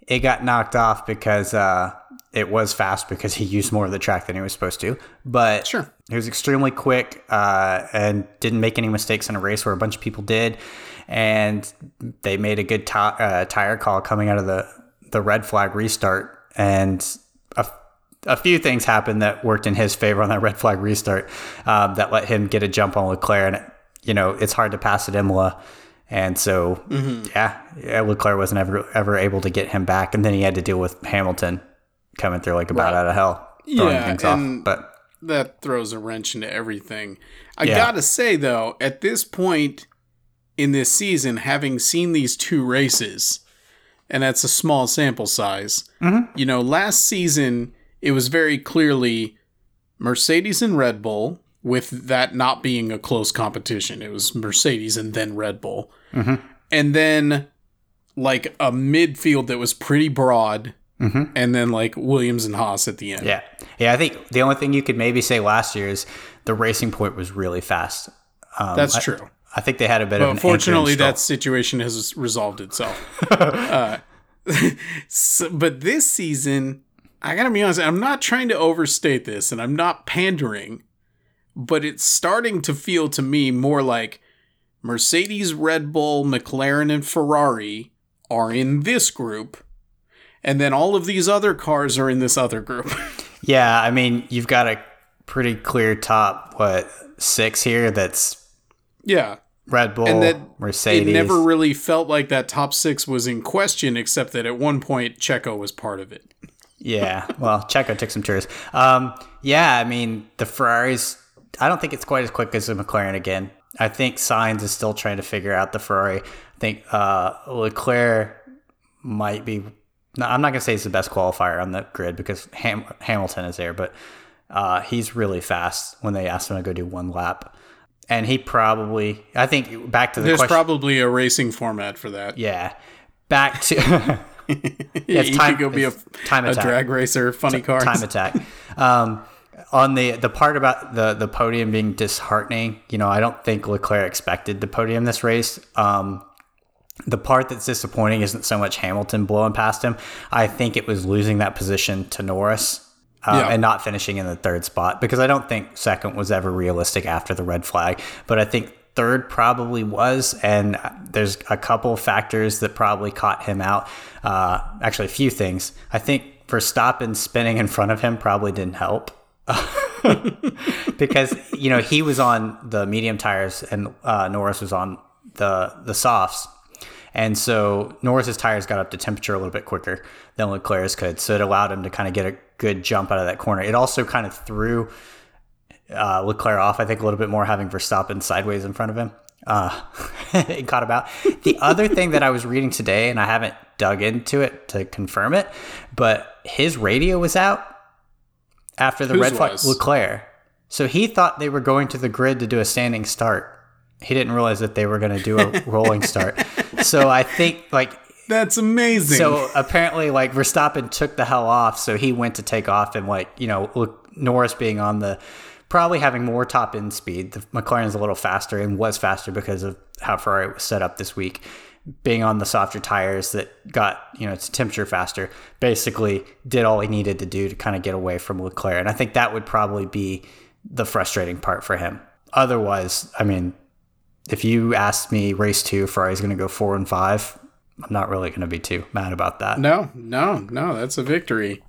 Speaker 2: it got knocked off because uh, it was fast because he used more of the track than he was supposed to. But
Speaker 1: Sure.
Speaker 2: he was extremely quick uh, and didn't make any mistakes in a race where a bunch of people did. And they made a good ti uh, tire call coming out of the, the red flag restart. And a, a few things happened that worked in his favor on that red flag restart um, that let him get a jump on Leclerc. And, you know, it's hard to pass at Imola. And so, yeah, yeah, Leclerc wasn't ever ever able to get him back. And then he had to deal with Hamilton coming through like a bat
Speaker 1: Right.
Speaker 2: out of hell, throwing
Speaker 1: Yeah,
Speaker 2: things off. But
Speaker 1: that throws a wrench into everything. I
Speaker 2: Yeah.
Speaker 1: gotta say though, at this point in this season, having seen these two races, and that's a small sample size,
Speaker 2: Mm-hmm.
Speaker 1: you know, last season it was very clearly Mercedes and Red Bull, with that not being a close competition. It was Mercedes and then Red Bull.
Speaker 2: Mm-hmm.
Speaker 1: And then like a midfield that was pretty broad. And then like Williams and Haas at the end.
Speaker 2: Mm-hmm. Yeah. Yeah, I think the only thing you could maybe say last year is the racing point was really fast. Um,
Speaker 1: That's
Speaker 2: I-
Speaker 1: true.
Speaker 2: I think they had a bit of
Speaker 1: But
Speaker 2: an
Speaker 1: fortunately, that situation has resolved itself. uh, so, but this season, I gotta be honest, I'm not trying to overstate this, and I'm not pandering, but it's starting to feel to me more like Mercedes, Red Bull, McLaren, and Ferrari are in this group, and then all of these other cars are in this other group.
Speaker 2: Yeah, I mean, you've got a pretty clear top, what, six here that's
Speaker 1: yeah.
Speaker 2: Red Bull,
Speaker 1: and that
Speaker 2: Mercedes.
Speaker 1: it never really felt like that top six was in question, except that at one point Checo was part of it.
Speaker 2: Yeah, well, Checo took some tours. Um, yeah, I mean, the Ferraris, I don't think it's quite as quick as the McLaren again. I think Sainz is still trying to figure out the Ferrari. I think uh, Leclerc might be, no, I'm not going to say he's the best qualifier on the grid because Ham, Hamilton is there, but uh, he's really fast when they asked him to go do one lap. And he probably, I think, back to the
Speaker 1: There's
Speaker 2: question.
Speaker 1: probably a racing format for that.
Speaker 2: yeah, back to. Yeah, it's
Speaker 1: you
Speaker 2: time-
Speaker 1: could go be a,
Speaker 2: time
Speaker 1: a
Speaker 2: attack.
Speaker 1: drag racer, funny car.
Speaker 2: time attack. Um, on the the part about the the podium being disheartening, you know, I don't think Leclerc expected the podium this race. Um, the part that's disappointing isn't so much Hamilton blowing past him. I think it was losing that position to Norris. Uh,
Speaker 1: Yeah.
Speaker 2: And not finishing in the third spot because I don't think second was ever realistic after the red flag. But I think third probably was. And there's a couple factors that probably caught him out. Uh, actually, a few things. I think for Verstappen spinning in front of him probably didn't help. because you know he was on the medium tires and uh, Norris was on the the softs, and so Norris's tires got up to temperature a little bit quicker than Leclerc's could, so it allowed him to kind of get a good jump out of that corner. It also kind of threw uh, Leclerc off, I think, a little bit more having Verstappen sideways in front of him. Uh, it caught about. The other thing that I was reading today, and I haven't dug into it to confirm it, but his radio was out after the
Speaker 1: Whose
Speaker 2: red flag.
Speaker 1: was?
Speaker 2: Leclerc. So he thought they were going to the grid to do a standing start. He didn't realize that they were going to do a rolling start. So I think like
Speaker 1: That's amazing.
Speaker 2: so apparently, like Verstappen took the hell off, so he went to take off, and like you know, look, Norris being on the probably having more top end speed. The McLaren's a little faster and was faster because of how Ferrari was set up this week. Being on the softer tires that got you know its temperature faster, basically did all he needed to do to kind of get away from Leclerc, and I think that would probably be the frustrating part for him. Otherwise, I mean, if you asked me race two, Ferrari's going to go four and five. I'm not really going to be too mad about that.
Speaker 1: no, no, no, that's a victory.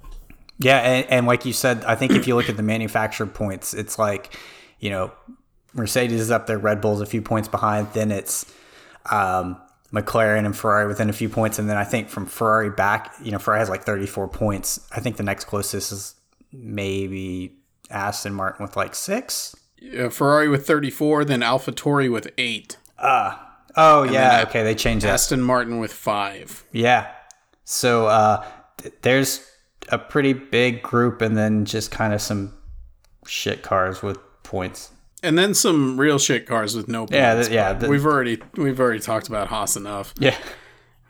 Speaker 2: Yeah, and, and like you said, I think if you look at the manufacturer points, it's like, you know, Mercedes is up there, Red Bull's a few points behind, then it's um, McLaren and Ferrari within a few points, and then I think from Ferrari back, you know, Ferrari has like 34 points. I think the next closest is maybe Aston Martin with like six.
Speaker 1: Uh, Ferrari with 34, then AlphaTauri with 8,
Speaker 2: Oh yeah, okay, they changed that.
Speaker 1: Aston Martin with 5.
Speaker 2: Yeah. So uh, th- there's a pretty big group, and then just kind of some shit cars with points.
Speaker 1: And then some real shit cars with no points.
Speaker 2: Yeah, th- yeah, the-
Speaker 1: we've already we've already talked about Haas enough.
Speaker 2: Yeah.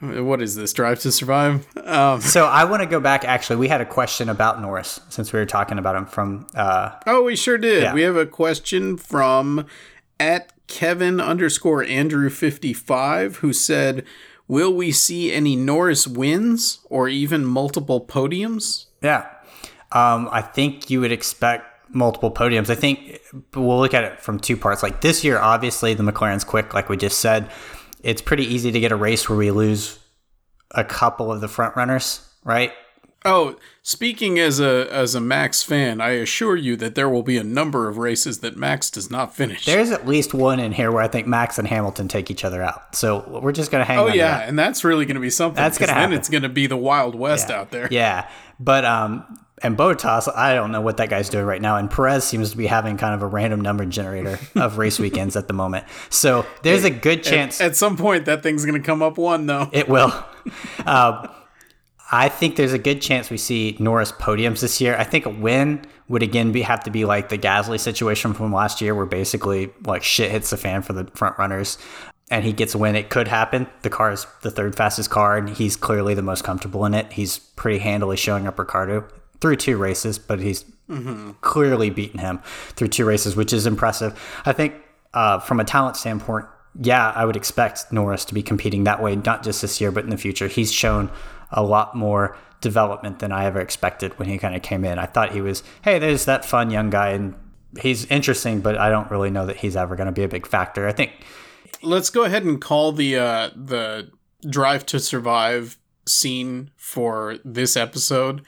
Speaker 1: What is this? Drive to Survive? Um,
Speaker 2: So I want to go back. Actually, we had a question about Norris since we were talking about him from. Uh,
Speaker 1: oh, we sure did.
Speaker 2: Yeah.
Speaker 1: We have a question from at Kevin underscore Andrew fifty five who said, "Will we see any Norris wins or even multiple podiums?"
Speaker 2: yeah. Um, I think you would expect multiple podiums. I think we'll look at it from two parts. Like this year, obviously the McLaren's quick, like we just said. It's pretty easy to get a race where we lose a couple of the front runners, right?
Speaker 1: Oh, speaking as a as a Max fan, I assure you that there will be a number of races that Max does not finish.
Speaker 2: There's at least one in here where I think Max and Hamilton take each other out. So we're just gonna hang.
Speaker 1: oh yeah,
Speaker 2: that.
Speaker 1: and that's really going to be something.
Speaker 2: That's gonna
Speaker 1: then it's going to be the Wild West out there.
Speaker 2: Yeah, but um, and Bottas, I don't know what that guy's doing right now. And Perez seems to be having kind of a random number generator of race weekends at the moment. So there's a good chance
Speaker 1: At some point, that thing's going to come up one though.
Speaker 2: it will. Um, I think there's a good chance we see Norris podiums this year. I think a win would again be have to be like the Gasly situation from last year, where basically like shit hits the fan for the front runners, and he gets a win. It could happen. The car is the third fastest car, and he's clearly the most comfortable in it. He's pretty handily showing up Ricciardo through two races, but he's clearly beaten him through two races, which is impressive. I think uh, from a talent standpoint, yeah, I would expect Norris to be competing that way, not just this year, but in the future. He's shown a lot more development than I ever expected when he kind of came in. I thought he was, hey, there's that fun young guy, and he's interesting, but I don't really know that he's ever going to be a big factor. I think,
Speaker 1: Let's go ahead and call the uh, the Drive to Survive scene for this episode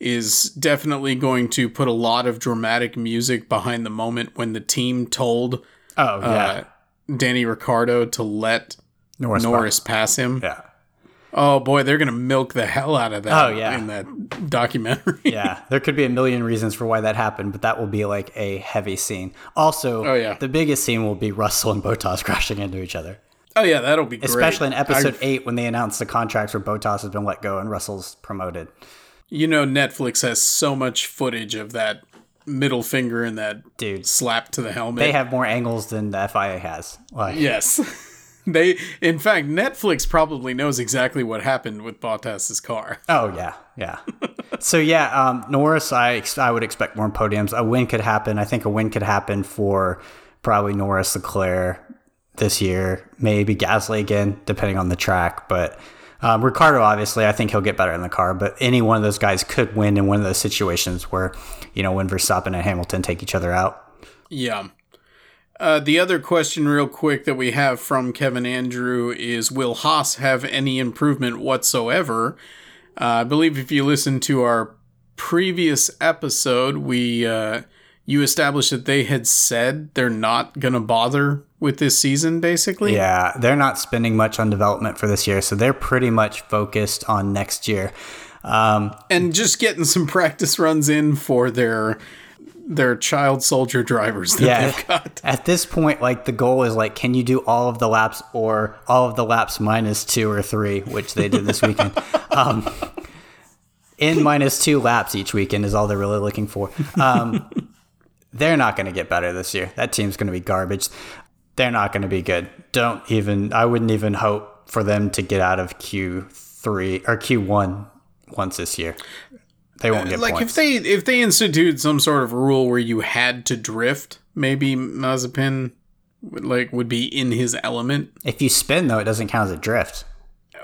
Speaker 1: is definitely going to put a lot of dramatic music behind the moment when the team told
Speaker 2: oh, yeah,
Speaker 1: uh, Danny Ricciardo to let
Speaker 2: Norris.
Speaker 1: Norris pass him.
Speaker 2: Yeah.
Speaker 1: Oh boy, they're gonna milk the hell out of that
Speaker 2: Oh, yeah.
Speaker 1: in that documentary.
Speaker 2: yeah, there could be a million reasons for why that happened, but that will be like a heavy scene. Also,
Speaker 1: Oh, yeah.
Speaker 2: the biggest scene will be Russell and Bottas crashing into each other.
Speaker 1: oh yeah, that'll be great.
Speaker 2: Especially in episode
Speaker 1: I-
Speaker 2: eight when they announce the contracts where Bottas has been let go and Russell's promoted.
Speaker 1: You know, Netflix has so much footage of that middle finger and that
Speaker 2: Dude,
Speaker 1: slap to the helmet.
Speaker 2: they have more angles than the FIA has. Like,
Speaker 1: yes. They, in fact, Netflix probably knows exactly what happened with Bottas's car.
Speaker 2: Oh yeah, yeah. so yeah, um, Norris, I ex- I would expect more podiums. A win could happen. I think a win could happen for probably Norris, Leclerc this year. Maybe Gasly again, depending on the track. But um, Ricciardo, obviously, I think he'll get better in the car. But any one of those guys could win in one of those situations where you know when Verstappen and Hamilton take each other out.
Speaker 1: Yeah. Uh, the other question, real quick, that we have from Kevin Andrew is Will Haas have any improvement whatsoever? Uh, I believe if you listen to our previous episode, we uh, you established that they had said they're not going to bother with this season, basically.
Speaker 2: Yeah, they're not spending much on development for this year, so they're pretty much focused on next year. Um,
Speaker 1: and just getting some practice runs in for their their child soldier drivers that
Speaker 2: yeah.
Speaker 1: they've got.
Speaker 2: At this point, like the goal is like, can you do all of the laps or all of the laps minus two or three, which they did this weekend. um, in minus two laps each weekend is all they're really looking for. Um, they're not going to get better this year. That team's going to be garbage. They're not going to be good. Don't even. I wouldn't even hope for them to get out of Q three or Q one once this year. They won't uh, get better.
Speaker 1: like
Speaker 2: points.
Speaker 1: if they if they institute some sort of rule where you had to drift, maybe Mazepin would, like would be in his element.
Speaker 2: if you spin though, it doesn't count as a drift.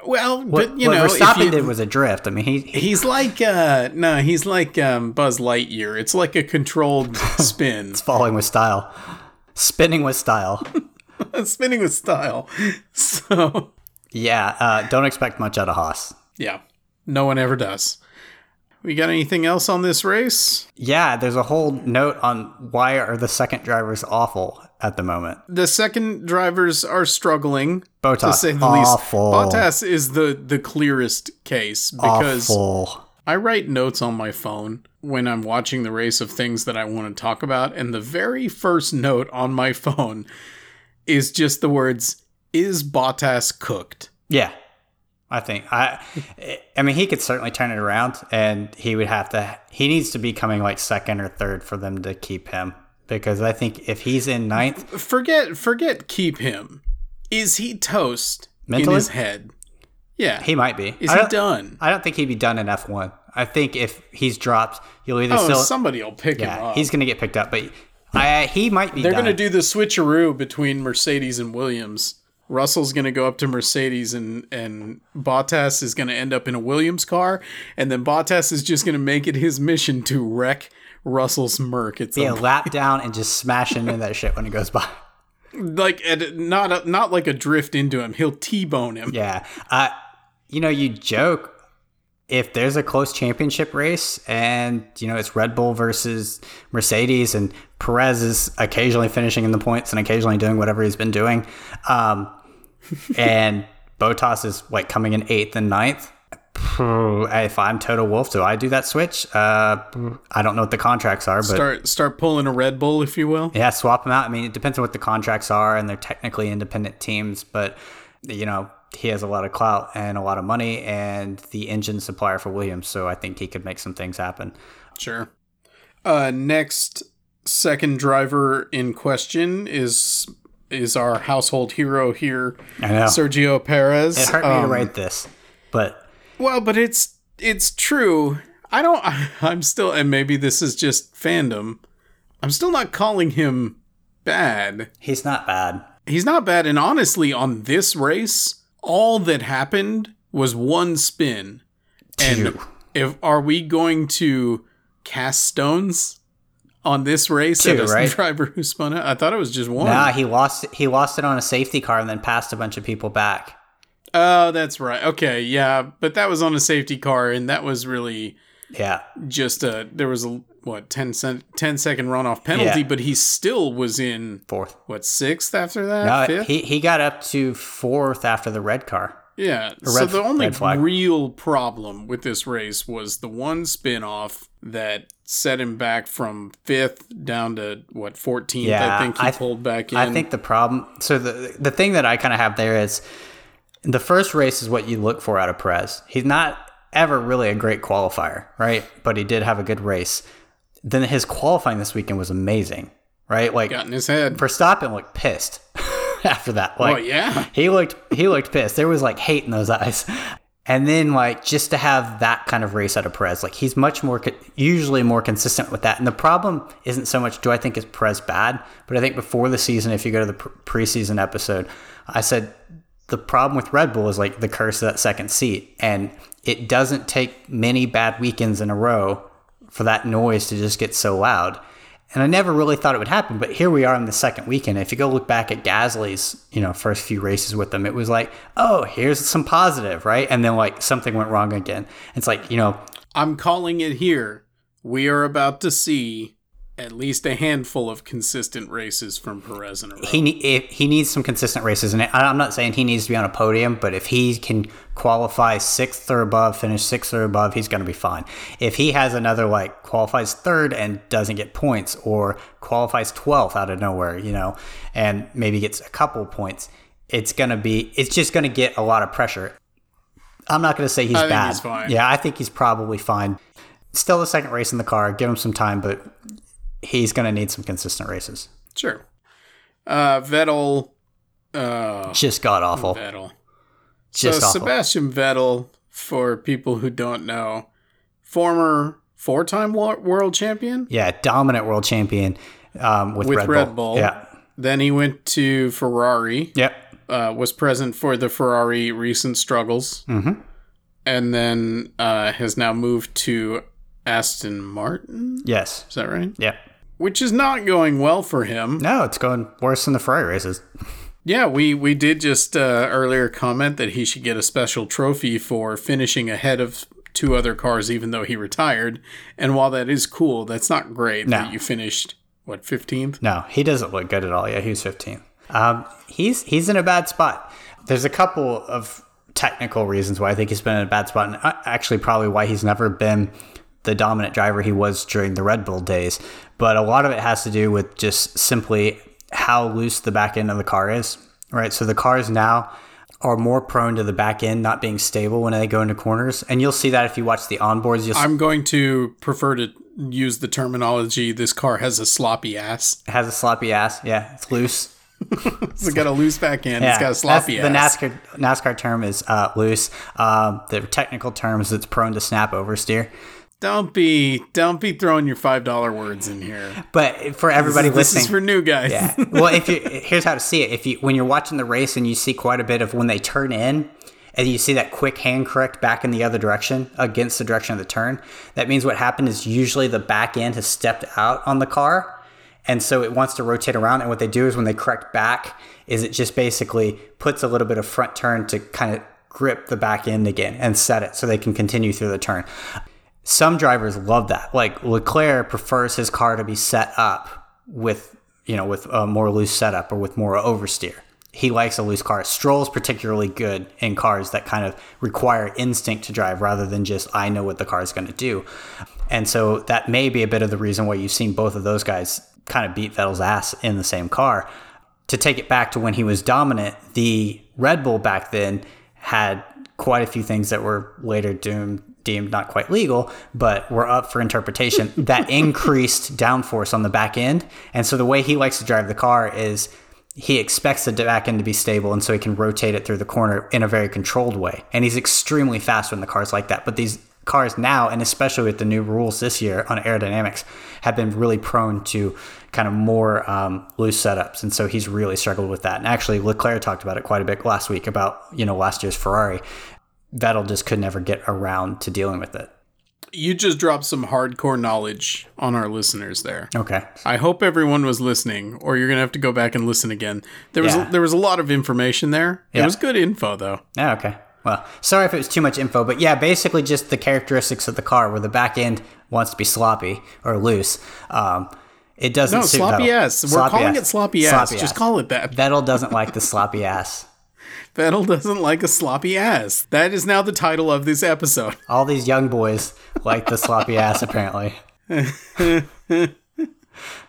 Speaker 1: Well,
Speaker 2: What,
Speaker 1: but you
Speaker 2: what
Speaker 1: know, if
Speaker 2: Verstappen
Speaker 1: you-
Speaker 2: did was a drift. I mean, he, he
Speaker 1: he's like uh no, he's like um Buzz Lightyear. It's like a controlled spin, it's
Speaker 2: falling with style, spinning with style.
Speaker 1: spinning with style. So
Speaker 2: Yeah, uh, don't expect much out of Haas.
Speaker 1: yeah, no one ever does. We got anything else on this race?
Speaker 2: Yeah, there's a whole note on why are the second drivers awful at the moment.
Speaker 1: The second drivers are struggling. to say the
Speaker 2: awful.
Speaker 1: least. Bottas is the the clearest case because
Speaker 2: Awful.
Speaker 1: I write notes on my phone when I'm watching the race of things that I want to talk about, and the very first note on my phone is just the words "Is Bottas cooked?"
Speaker 2: Yeah, I think I. I mean, he could certainly turn it around, and he would have to. He needs to be coming like second or third for them to keep him because I think if he's in ninth,
Speaker 1: Forget forget keep him. Is he toast in his head? Yeah.
Speaker 2: he might be.
Speaker 1: is he done?
Speaker 2: I don't think he'd be done in F one. I think if he's dropped, you'll either
Speaker 1: Oh,
Speaker 2: still.
Speaker 1: somebody will pick him
Speaker 2: yeah,
Speaker 1: up.
Speaker 2: he's going to get picked up, but I, he might be.
Speaker 1: They're
Speaker 2: done.
Speaker 1: going to do the switcheroo between Mercedes and Williams. Russell's going to go up to Mercedes and and Bottas is going to end up in a Williams car and then Bottas is just going to make it his mission to wreck Russell's Merc. It's
Speaker 2: Yeah, lap down and just smash into that shit when it goes by.
Speaker 1: like not a, not like a drift into him. He'll T-bone him.
Speaker 2: Yeah. Uh, you know, you joke if there's a close championship race and, you know, it's Red Bull versus Mercedes and Perez is occasionally finishing in the points and occasionally doing whatever he's been doing. Um, and Bottas is like coming in eighth and ninth. If I'm Toto Wolff, do I do that switch? Uh, I don't know what the contracts are, but
Speaker 1: Start start pulling a Red Bull if you will.
Speaker 2: yeah, swap them out. I mean, it depends on what the contracts are, and they're technically independent teams, but you know, he has a lot of clout and a lot of money, and the engine supplier for Williams, so I think he could make some things happen.
Speaker 1: Sure. Uh, next second driver in question is is our household hero here,
Speaker 2: I know
Speaker 1: Sergio Perez.
Speaker 2: it hurt me to
Speaker 1: Um,
Speaker 2: write this, but
Speaker 1: Well, but it's it's true. I don't. I'm still, and maybe this is just fandom. I'm still not calling him bad.
Speaker 2: he's not bad.
Speaker 1: He's not bad, and honestly, on this race, all that happened was one spin. And
Speaker 2: Two.
Speaker 1: if are we going to cast stones on this race
Speaker 2: Two,
Speaker 1: at a
Speaker 2: right?
Speaker 1: driver who spun it? I thought it was just one.
Speaker 2: Nah, he lost. He lost it on a safety car and then passed a bunch of people back.
Speaker 1: Oh, that's right. Okay, yeah, but that was on a safety car, and that was really
Speaker 2: Yeah,
Speaker 1: just a there was a what 10, cent, 10 second runoff penalty,
Speaker 2: Yeah.
Speaker 1: but he still was in
Speaker 2: fourth.
Speaker 1: what sixth after that?
Speaker 2: No,
Speaker 1: Fifth?
Speaker 2: he he got up to fourth after the red car.
Speaker 1: yeah. So the only real problem with this race was the one spin off that set him back from fifth down to what fourteenth.
Speaker 2: Yeah,
Speaker 1: I think he
Speaker 2: I-
Speaker 1: pulled back in.
Speaker 2: I think the problem. So the the thing that I kind of have there is the first race is what you look for out of Perez. He's not ever really a great qualifier, right? But he did have a good race. Then his qualifying this weekend was amazing, right? Like
Speaker 1: got in his head.
Speaker 2: Verstappen looked pissed after that. Oh, like
Speaker 1: oh yeah.
Speaker 2: he looked he looked pissed. There was like hate in those eyes. And then like just to have that kind of race out of Perez, like he's much more usually more consistent with that. And the problem isn't so much do I think is Perez bad, but I think before the season, if you go to the pre- preseason episode, I said the problem with Red Bull is like the curse of that second seat, and it doesn't take many bad weekends in a row for that noise to just get so loud. And I never really thought it would happen, but here we are in the second weekend. If you go look back at Gasly's, you know, first few races with them, it was like, oh, here's some positive, right? And then like something went wrong again. It's like, you know,
Speaker 1: I'm calling it here. We are about to see at least a handful of consistent races from Perez in a row.
Speaker 2: he he needs some consistent races, and I- I'm not saying he needs to be on a podium, but if he can qualify sixth or above, finish sixth or above, he's going to be fine. If he has another like qualifies third and doesn't get points, or qualifies twelfth out of nowhere, you know, and maybe gets a couple points, it's going to be it's just going to get a lot of pressure. I'm not going to say he's
Speaker 1: think
Speaker 2: bad.
Speaker 1: he's fine.
Speaker 2: Yeah, I think he's probably fine. Still the second race in the car. Give him some time, but he's going to need some consistent races.
Speaker 1: sure. Uh, Vettel. Uh,
Speaker 2: Just got awful.
Speaker 1: Vettel.
Speaker 2: Just
Speaker 1: so
Speaker 2: awful.
Speaker 1: Sebastian Vettel, for people who don't know, former four-time world champion.
Speaker 2: Yeah, dominant world champion um, with,
Speaker 1: With
Speaker 2: Red,
Speaker 1: Red
Speaker 2: Bull.
Speaker 1: Bull.
Speaker 2: Yeah.
Speaker 1: Then he went to Ferrari.
Speaker 2: Yep.
Speaker 1: uh, was present for the Ferrari recent struggles,
Speaker 2: Mhm.
Speaker 1: and then uh, has now moved to Aston Martin.
Speaker 2: Yes.
Speaker 1: Is that right?
Speaker 2: Yeah.
Speaker 1: Which is not going well for him.
Speaker 2: No, it's going worse than the Ferrari races.
Speaker 1: Yeah, we we did just uh, earlier comment that he should get a special trophy for finishing ahead of two other cars, even though he retired. And while that is cool, that's not great
Speaker 2: No.
Speaker 1: that you finished what fifteenth.
Speaker 2: No, he doesn't look good at all. Yeah, he's 15. Um, he's he's in a bad spot. There's a couple of technical reasons why I think he's been in a bad spot, and uh, actually probably why he's never been the dominant driver he was during the Red Bull days. But a lot of it has to do with just simply how loose the back end of the car is. Right, so the cars now are more prone to the back end not being stable when they go into corners, and you'll see that if you watch the onboards. You'll
Speaker 1: I'm going to prefer to use the terminology. This car has a sloppy ass.
Speaker 2: it has a sloppy ass. Yeah, it's loose.
Speaker 1: It's got a loose back end. it's got a sloppy ass.
Speaker 2: The NASCAR NASCAR term is uh, loose. Um, the technical term is it's prone to snap oversteer.
Speaker 1: Don't be don't be throwing your five dollar words in here.
Speaker 2: But for everybody
Speaker 1: this
Speaker 2: listening, this
Speaker 1: is for new guys.
Speaker 2: yeah. Well, if you here's how to see it. If you when you're watching the race and you see quite a bit of when they turn in, and you see that quick hand correct back in the other direction against the direction of the turn, that means what happened is usually the back end has stepped out on the car, and so it wants to rotate around. And what they do is when they correct back, is it just basically puts a little bit of front turn to kind of grip the back end again and set it so they can continue through the turn. Some drivers love that. Like Leclerc prefers his car to be set up with, you know, with a more loose setup or with more oversteer. He likes a loose car. Stroll's particularly good in cars that kind of require instinct to drive rather than just I know what the car is going to do. And so that may be a bit of the reason why you've seen both of those guys kind of beat Vettel's ass in the same car. To take it back to when he was dominant, the Red Bull back then had quite a few things that were later doomed deemed not quite legal, but were up for interpretation that increased downforce on the back end. And so the way he likes to drive the car is he expects the back end to be stable and so he can rotate it through the corner in a very controlled way. And he's extremely fast when the car's like that. But these cars now, and especially with the new rules this year on aerodynamics, have been really prone to kind of more um, loose setups. And so he's really struggled with that. And actually, Leclerc talked about it quite a bit last week about, you know, last year's Ferrari. Vettel just could never get around to dealing with it.
Speaker 1: You just dropped some hardcore knowledge on our listeners there.
Speaker 2: Okay.
Speaker 1: I hope everyone was listening, or you're gonna have to go back and listen again. There was
Speaker 2: Yeah.
Speaker 1: there was a lot of information there. It
Speaker 2: Yeah.
Speaker 1: was good info though.
Speaker 2: Yeah, okay. Well, sorry if it was too much info, but yeah, basically just the characteristics of the car where the back end wants to be sloppy or loose. Um, it doesn't
Speaker 1: No, sloppy
Speaker 2: Vettel.
Speaker 1: ass. We're
Speaker 2: Sloppy
Speaker 1: calling
Speaker 2: ass.
Speaker 1: it sloppy ass. Just call it that.
Speaker 2: Vettel doesn't like the sloppy ass.
Speaker 1: Vettel doesn't like a sloppy ass. That is now the title of this episode.
Speaker 2: All these young boys like the sloppy ass, apparently.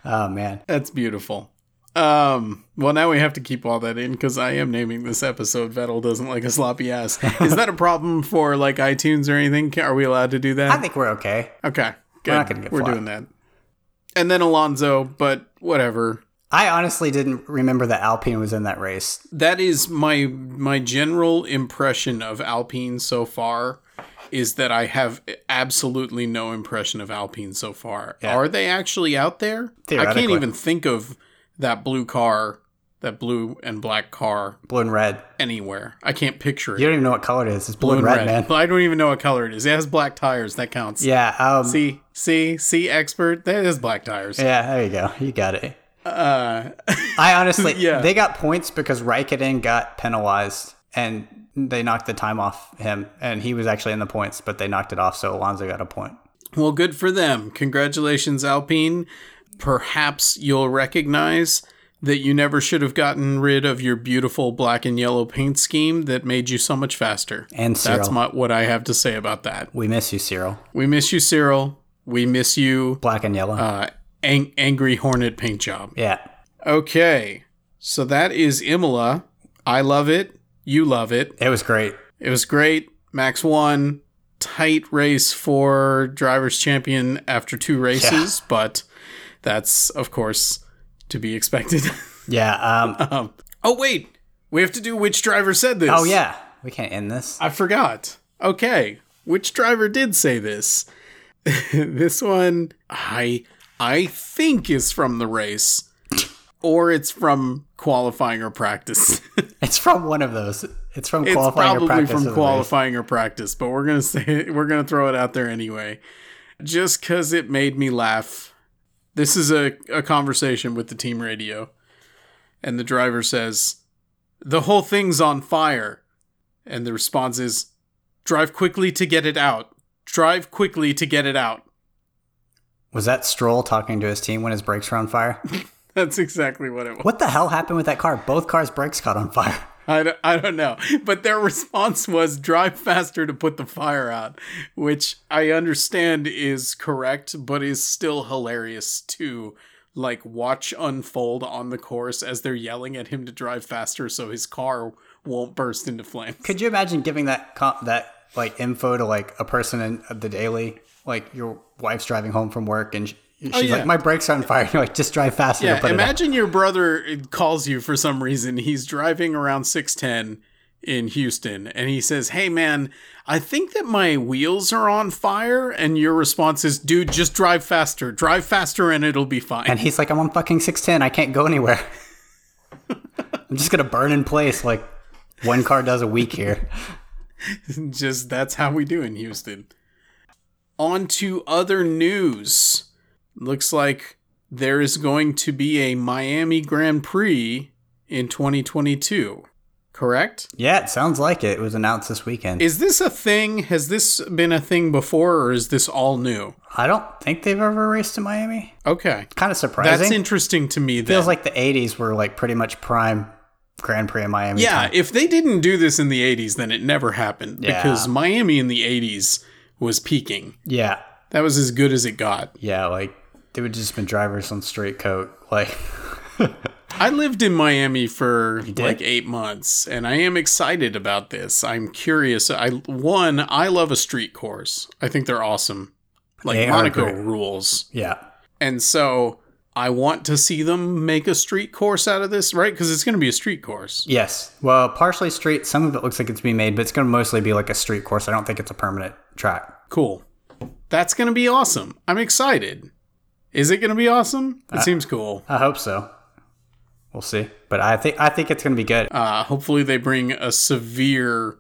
Speaker 2: oh man,
Speaker 1: That's beautiful. Um, well, now we have to keep all that in because I am naming this episode "Vettel doesn't like a sloppy ass." Is that a problem for like iTunes or anything? Are we allowed to do that?
Speaker 2: I think we're okay.
Speaker 1: okay, good.
Speaker 2: not gonna get
Speaker 1: We're doing that. And then Alonso, but whatever.
Speaker 2: I honestly didn't remember that Alpine was in that race.
Speaker 1: That is my my general impression of Alpine so far. Is that I have absolutely no impression of Alpine so far.
Speaker 2: Yeah.
Speaker 1: Are they actually out there? I can't even think of that blue car, that blue and black car
Speaker 2: Blue and red.
Speaker 1: anywhere. I can't picture it.
Speaker 2: You don't even know what color it is. It's blue, and red, man.
Speaker 1: I don't even know what color it is. It has black tires. That counts.
Speaker 2: Yeah. Um,
Speaker 1: See, see, see, expert. That is black tires.
Speaker 2: Yeah, there you go. You got it.
Speaker 1: Uh,
Speaker 2: I honestly,
Speaker 1: Yeah.
Speaker 2: they got points because Raikkonen got penalized and they knocked the time off him, and he was actually in the points, but they knocked it off, so Alonso got a point.
Speaker 1: well, good for them. Congratulations, Alpine. perhaps you'll recognize that you never should have gotten rid of your beautiful black and yellow paint scheme that made you so much faster.
Speaker 2: And
Speaker 1: That's
Speaker 2: Cyril.
Speaker 1: my, what I have to say about that.
Speaker 2: We miss you, Cyril.
Speaker 1: We miss you, Cyril. We miss you,
Speaker 2: Black and yellow.
Speaker 1: uh, ang- Angry Hornet paint job.
Speaker 2: yeah.
Speaker 1: Okay, so that is Imola. I love it. You love it.
Speaker 2: It was great.
Speaker 1: It was great. Max won. Tight race for drivers champion after two races, but that's of course to be expected.
Speaker 2: Yeah. Um,
Speaker 1: um, oh wait, we have to do which driver said this.
Speaker 2: oh, yeah. We can't end this.
Speaker 1: I forgot. Okay, which driver did say this? this one, I I think is from the race, or it's from qualifying or practice.
Speaker 2: It's from one of those. It's from
Speaker 1: it's
Speaker 2: qualifying or practice.
Speaker 1: from
Speaker 2: the race.
Speaker 1: qualifying or practice, but we're gonna say we're gonna throw it out there anyway, just because it made me laugh. This is a, a conversation with the team radio, and the driver says, "The whole thing's on fire," and the response is, "Drive quickly to get it out. Drive quickly to get it out."
Speaker 2: Was that Stroll talking to his team when his brakes were on fire?
Speaker 1: That's exactly what it was.
Speaker 2: what the hell happened with that car? Both cars' brakes caught on fire.
Speaker 1: I don't, I don't know. But their response was drive faster to put the fire out, which I understand is correct, but is still hilarious to like watch unfold on the course as they're yelling at him to drive faster so his car won't burst into flames.
Speaker 2: Could you imagine giving that that like info to like a person in the daily, like your wife's driving home from work and oh, she's
Speaker 1: Oh, yeah.
Speaker 2: like, "My brakes are on fire." You're like, "Just drive faster."
Speaker 1: Yeah, imagine your brother calls you for some reason. He's driving around 610 in Houston and he says, Hey man, I think that my wheels are on fire. And your response is, Dude, just drive faster. Drive faster and it'll be fine.
Speaker 2: And he's like, "I'm on fucking six ten. I can't go anywhere. I'm just gonna burn in place like one car does a week here."
Speaker 1: just that's how we do in Houston. On to other news. Looks like there is going to be a Miami Grand Prix in 2022. Correct?
Speaker 2: Yeah, it sounds like it. It was announced this weekend.
Speaker 1: Is this a thing? Has this been a thing before, or is this all new?
Speaker 2: I don't think they've ever raced in Miami.
Speaker 1: Okay,
Speaker 2: Kind of surprising.
Speaker 1: that's interesting to me. Then.
Speaker 2: Feels like the '80s were like pretty much prime Grand Prix in Miami.
Speaker 1: yeah,
Speaker 2: time.
Speaker 1: if they didn't do this in the '80s, then it never happened
Speaker 2: Yeah.
Speaker 1: because Miami in the '80s was peaking.
Speaker 2: yeah,
Speaker 1: That was as good as it got.
Speaker 2: yeah. Like they would just been drivers on straight coat. Like
Speaker 1: I lived in Miami for like eight months, and I am excited about this. I'm curious. I one, I love a street course. I think they're awesome. Like
Speaker 2: They
Speaker 1: Monaco rules.
Speaker 2: yeah,
Speaker 1: And so I want to see them make a street course out of this, right? Because it's going to be a street course.
Speaker 2: yes. Well, partially street. Some of it looks like it's being made, but it's going to mostly be like a street course. I don't think it's a permanent track.
Speaker 1: Cool. That's going to be awesome. I'm excited. Is it going to be awesome? It seems cool.
Speaker 2: I hope so. We'll see, but I think I think it's going to be good.
Speaker 1: Uh, hopefully, they bring a severe,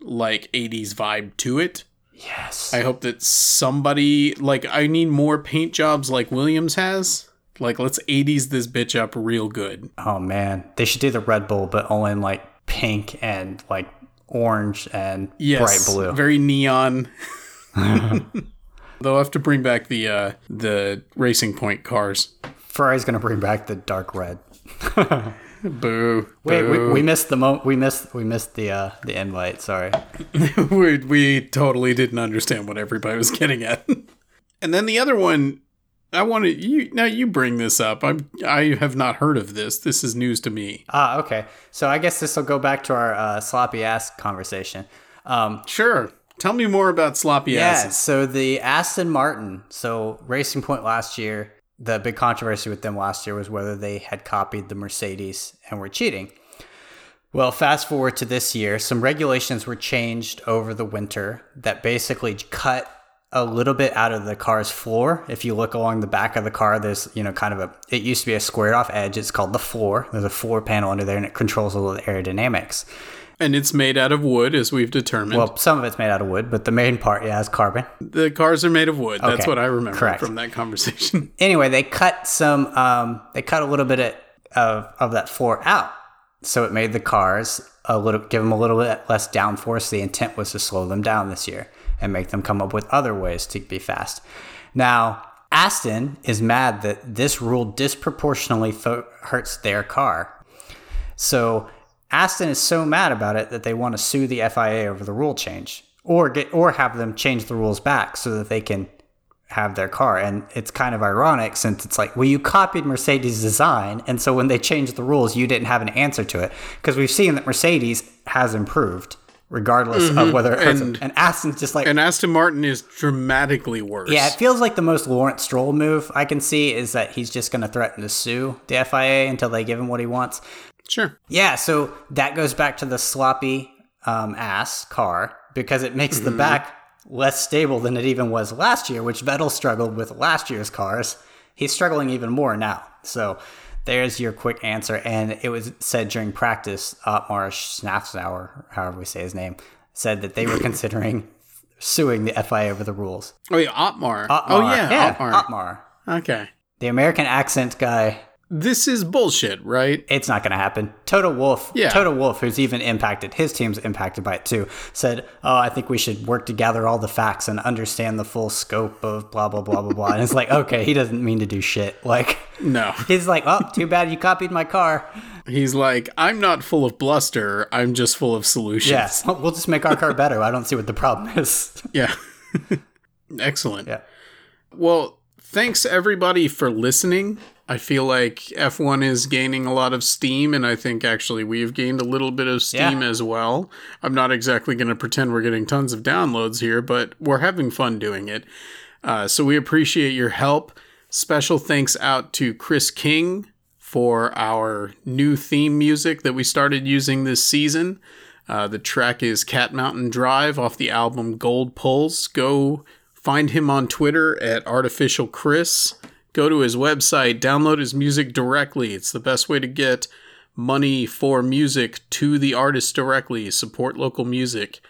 Speaker 1: like, 80s vibe to it.
Speaker 2: yes.
Speaker 1: I hope that somebody, like, I need more paint jobs like Williams has. Like, let's 80s this bitch up real good.
Speaker 2: oh man, they should do the Red Bull, but only in like pink and like orange and
Speaker 1: Yes,
Speaker 2: bright blue.
Speaker 1: very neon. They'll have to bring back the uh, the Racing Point cars.
Speaker 2: Ferrari's going to bring back the dark red.
Speaker 1: Boo!
Speaker 2: Wait, we, we missed the mo- we missed we missed the uh the invite. Sorry.
Speaker 1: we, we totally didn't understand what everybody was getting at. and then the other one, I want to you now. You bring this up. I'm I have not heard of this. This is news to me.
Speaker 2: Ah, okay. So I guess this will go back to our uh, sloppy ass conversation. Um,
Speaker 1: Sure. Tell me more about sloppy
Speaker 2: yeah.
Speaker 1: asses.
Speaker 2: So the Aston Martin. So Racing Point last year, the big controversy with them last year was whether they had copied the Mercedes and were cheating. Well, fast forward to this year, some regulations were changed over the winter that basically cut a little bit out of the car's floor. If you look along the back of the car, there's, you know, kind of a, it used to be a squared off edge. It's called the floor. There's a floor panel under there and it controls all the aerodynamics.
Speaker 1: And it's made out of wood, as we've determined.
Speaker 2: Well, some of it's made out of wood, but the main part, yeah, is carbon.
Speaker 1: the cars are made of wood. That's
Speaker 2: Okay,
Speaker 1: what I remember
Speaker 2: correct.
Speaker 1: from that conversation.
Speaker 2: Anyway, they cut some, um, they cut a little bit of, of, of that floor out. So it made the cars a little, give them a little bit less downforce. The intent was to slow them down this year and make them come up with other ways to be fast. Now, Aston is mad that this rule disproportionately fo- hurts their car. So Aston is so mad about it that they want to sue the FIA over the rule change or get or have them change the rules back so that they can have their car. And it's kind of ironic since it's like, well, you copied Mercedes' design. And so when they changed the rules, you didn't have an answer to it. Because we've seen that Mercedes has improved regardless of whether it hurts
Speaker 1: And-
Speaker 2: them. And Aston's just like,
Speaker 1: And Aston Martin is dramatically worse.
Speaker 2: yeah, it feels like the most Lawrence Stroll move I can see is that he's just going to threaten to sue the FIA until they give him what he wants.
Speaker 1: Sure.
Speaker 2: Yeah, so that goes back to the sloppy um, ass car because it makes the back less stable than it even was last year, which Vettel struggled with last year's cars. He's struggling even more now. So there's your quick answer. And it was said during practice, uh, Otmar Szafnauer, however we say his name, said that they were considering suing the FIA over the rules.
Speaker 1: Oh yeah, Otmar.
Speaker 2: Otmar.
Speaker 1: Oh yeah, Otmar.
Speaker 2: Otmar.
Speaker 1: Okay.
Speaker 2: The American accent guy
Speaker 1: This is bullshit, right?
Speaker 2: it's not going to happen. Toto Wolff,
Speaker 1: Yeah.
Speaker 2: Toto Wolff, who's even impacted, his team's impacted by it too, said, "Oh, I think we should work to gather all the facts and understand the full scope of blah blah blah blah blah." And it's like, okay, he doesn't mean to do shit. Like
Speaker 1: No.
Speaker 2: he's like, "Oh, too bad you copied my car."
Speaker 1: He's like, I'm not full of bluster. I'm just full of solutions.
Speaker 2: Yes, we'll just make our car better. I don't see what the problem is.
Speaker 1: Yeah. Excellent.
Speaker 2: yeah,
Speaker 1: Well, thanks everybody for listening. I feel like F1 is gaining a lot of steam, and I think actually we've gained a little bit of steam
Speaker 2: Yeah.
Speaker 1: as well. I'm not exactly going to pretend we're getting tons of downloads here, but we're having fun doing it. Uh, so we appreciate your help. Special thanks out to Chris King for our new theme music that we started using this season. Uh, the track is Cat Mountain Drive off the album Gold Pulse. Go find him on Twitter at Artificial Chris. Go to his website, download his music directly. It's the best way to get money for music to the artist directly. Support local music.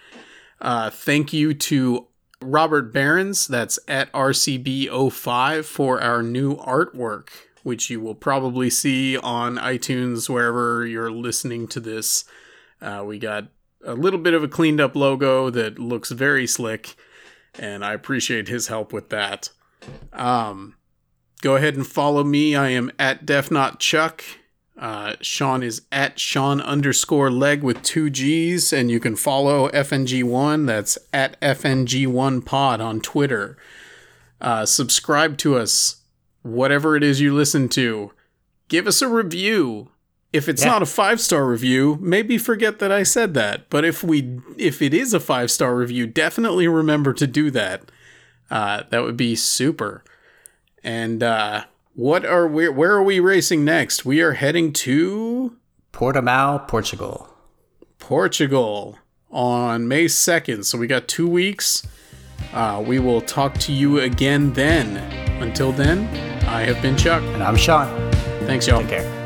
Speaker 1: Uh, thank you to Robert Barons, that's at RCB05, for our new artwork, which you will probably see on iTunes wherever you're listening to this. Uh, we got a little bit of a cleaned up logo that looks very slick, and I appreciate his help with that. Um, go ahead and follow me. I am at DefNotChuck. Uh, Sean is at Sean underscore leg with two G's, and you can follow FNG1. That's at FNG1 pod on Twitter. Uh, subscribe to us, whatever it is you listen to. Give us a review. If it's
Speaker 2: Yeah.
Speaker 1: not a five star review, maybe forget that I said that. But if we, if it is a five star review, definitely remember to do that. Uh, that would be super. And uh, what are we? Where are we racing next? We are heading to
Speaker 2: Portimao, Portugal.
Speaker 1: Portugal on May second. So we got two weeks. Uh, we will talk to you again then. Until then, I have been Chuck.
Speaker 2: And I'm Sean.
Speaker 1: Thanks, y'all.
Speaker 2: Take care.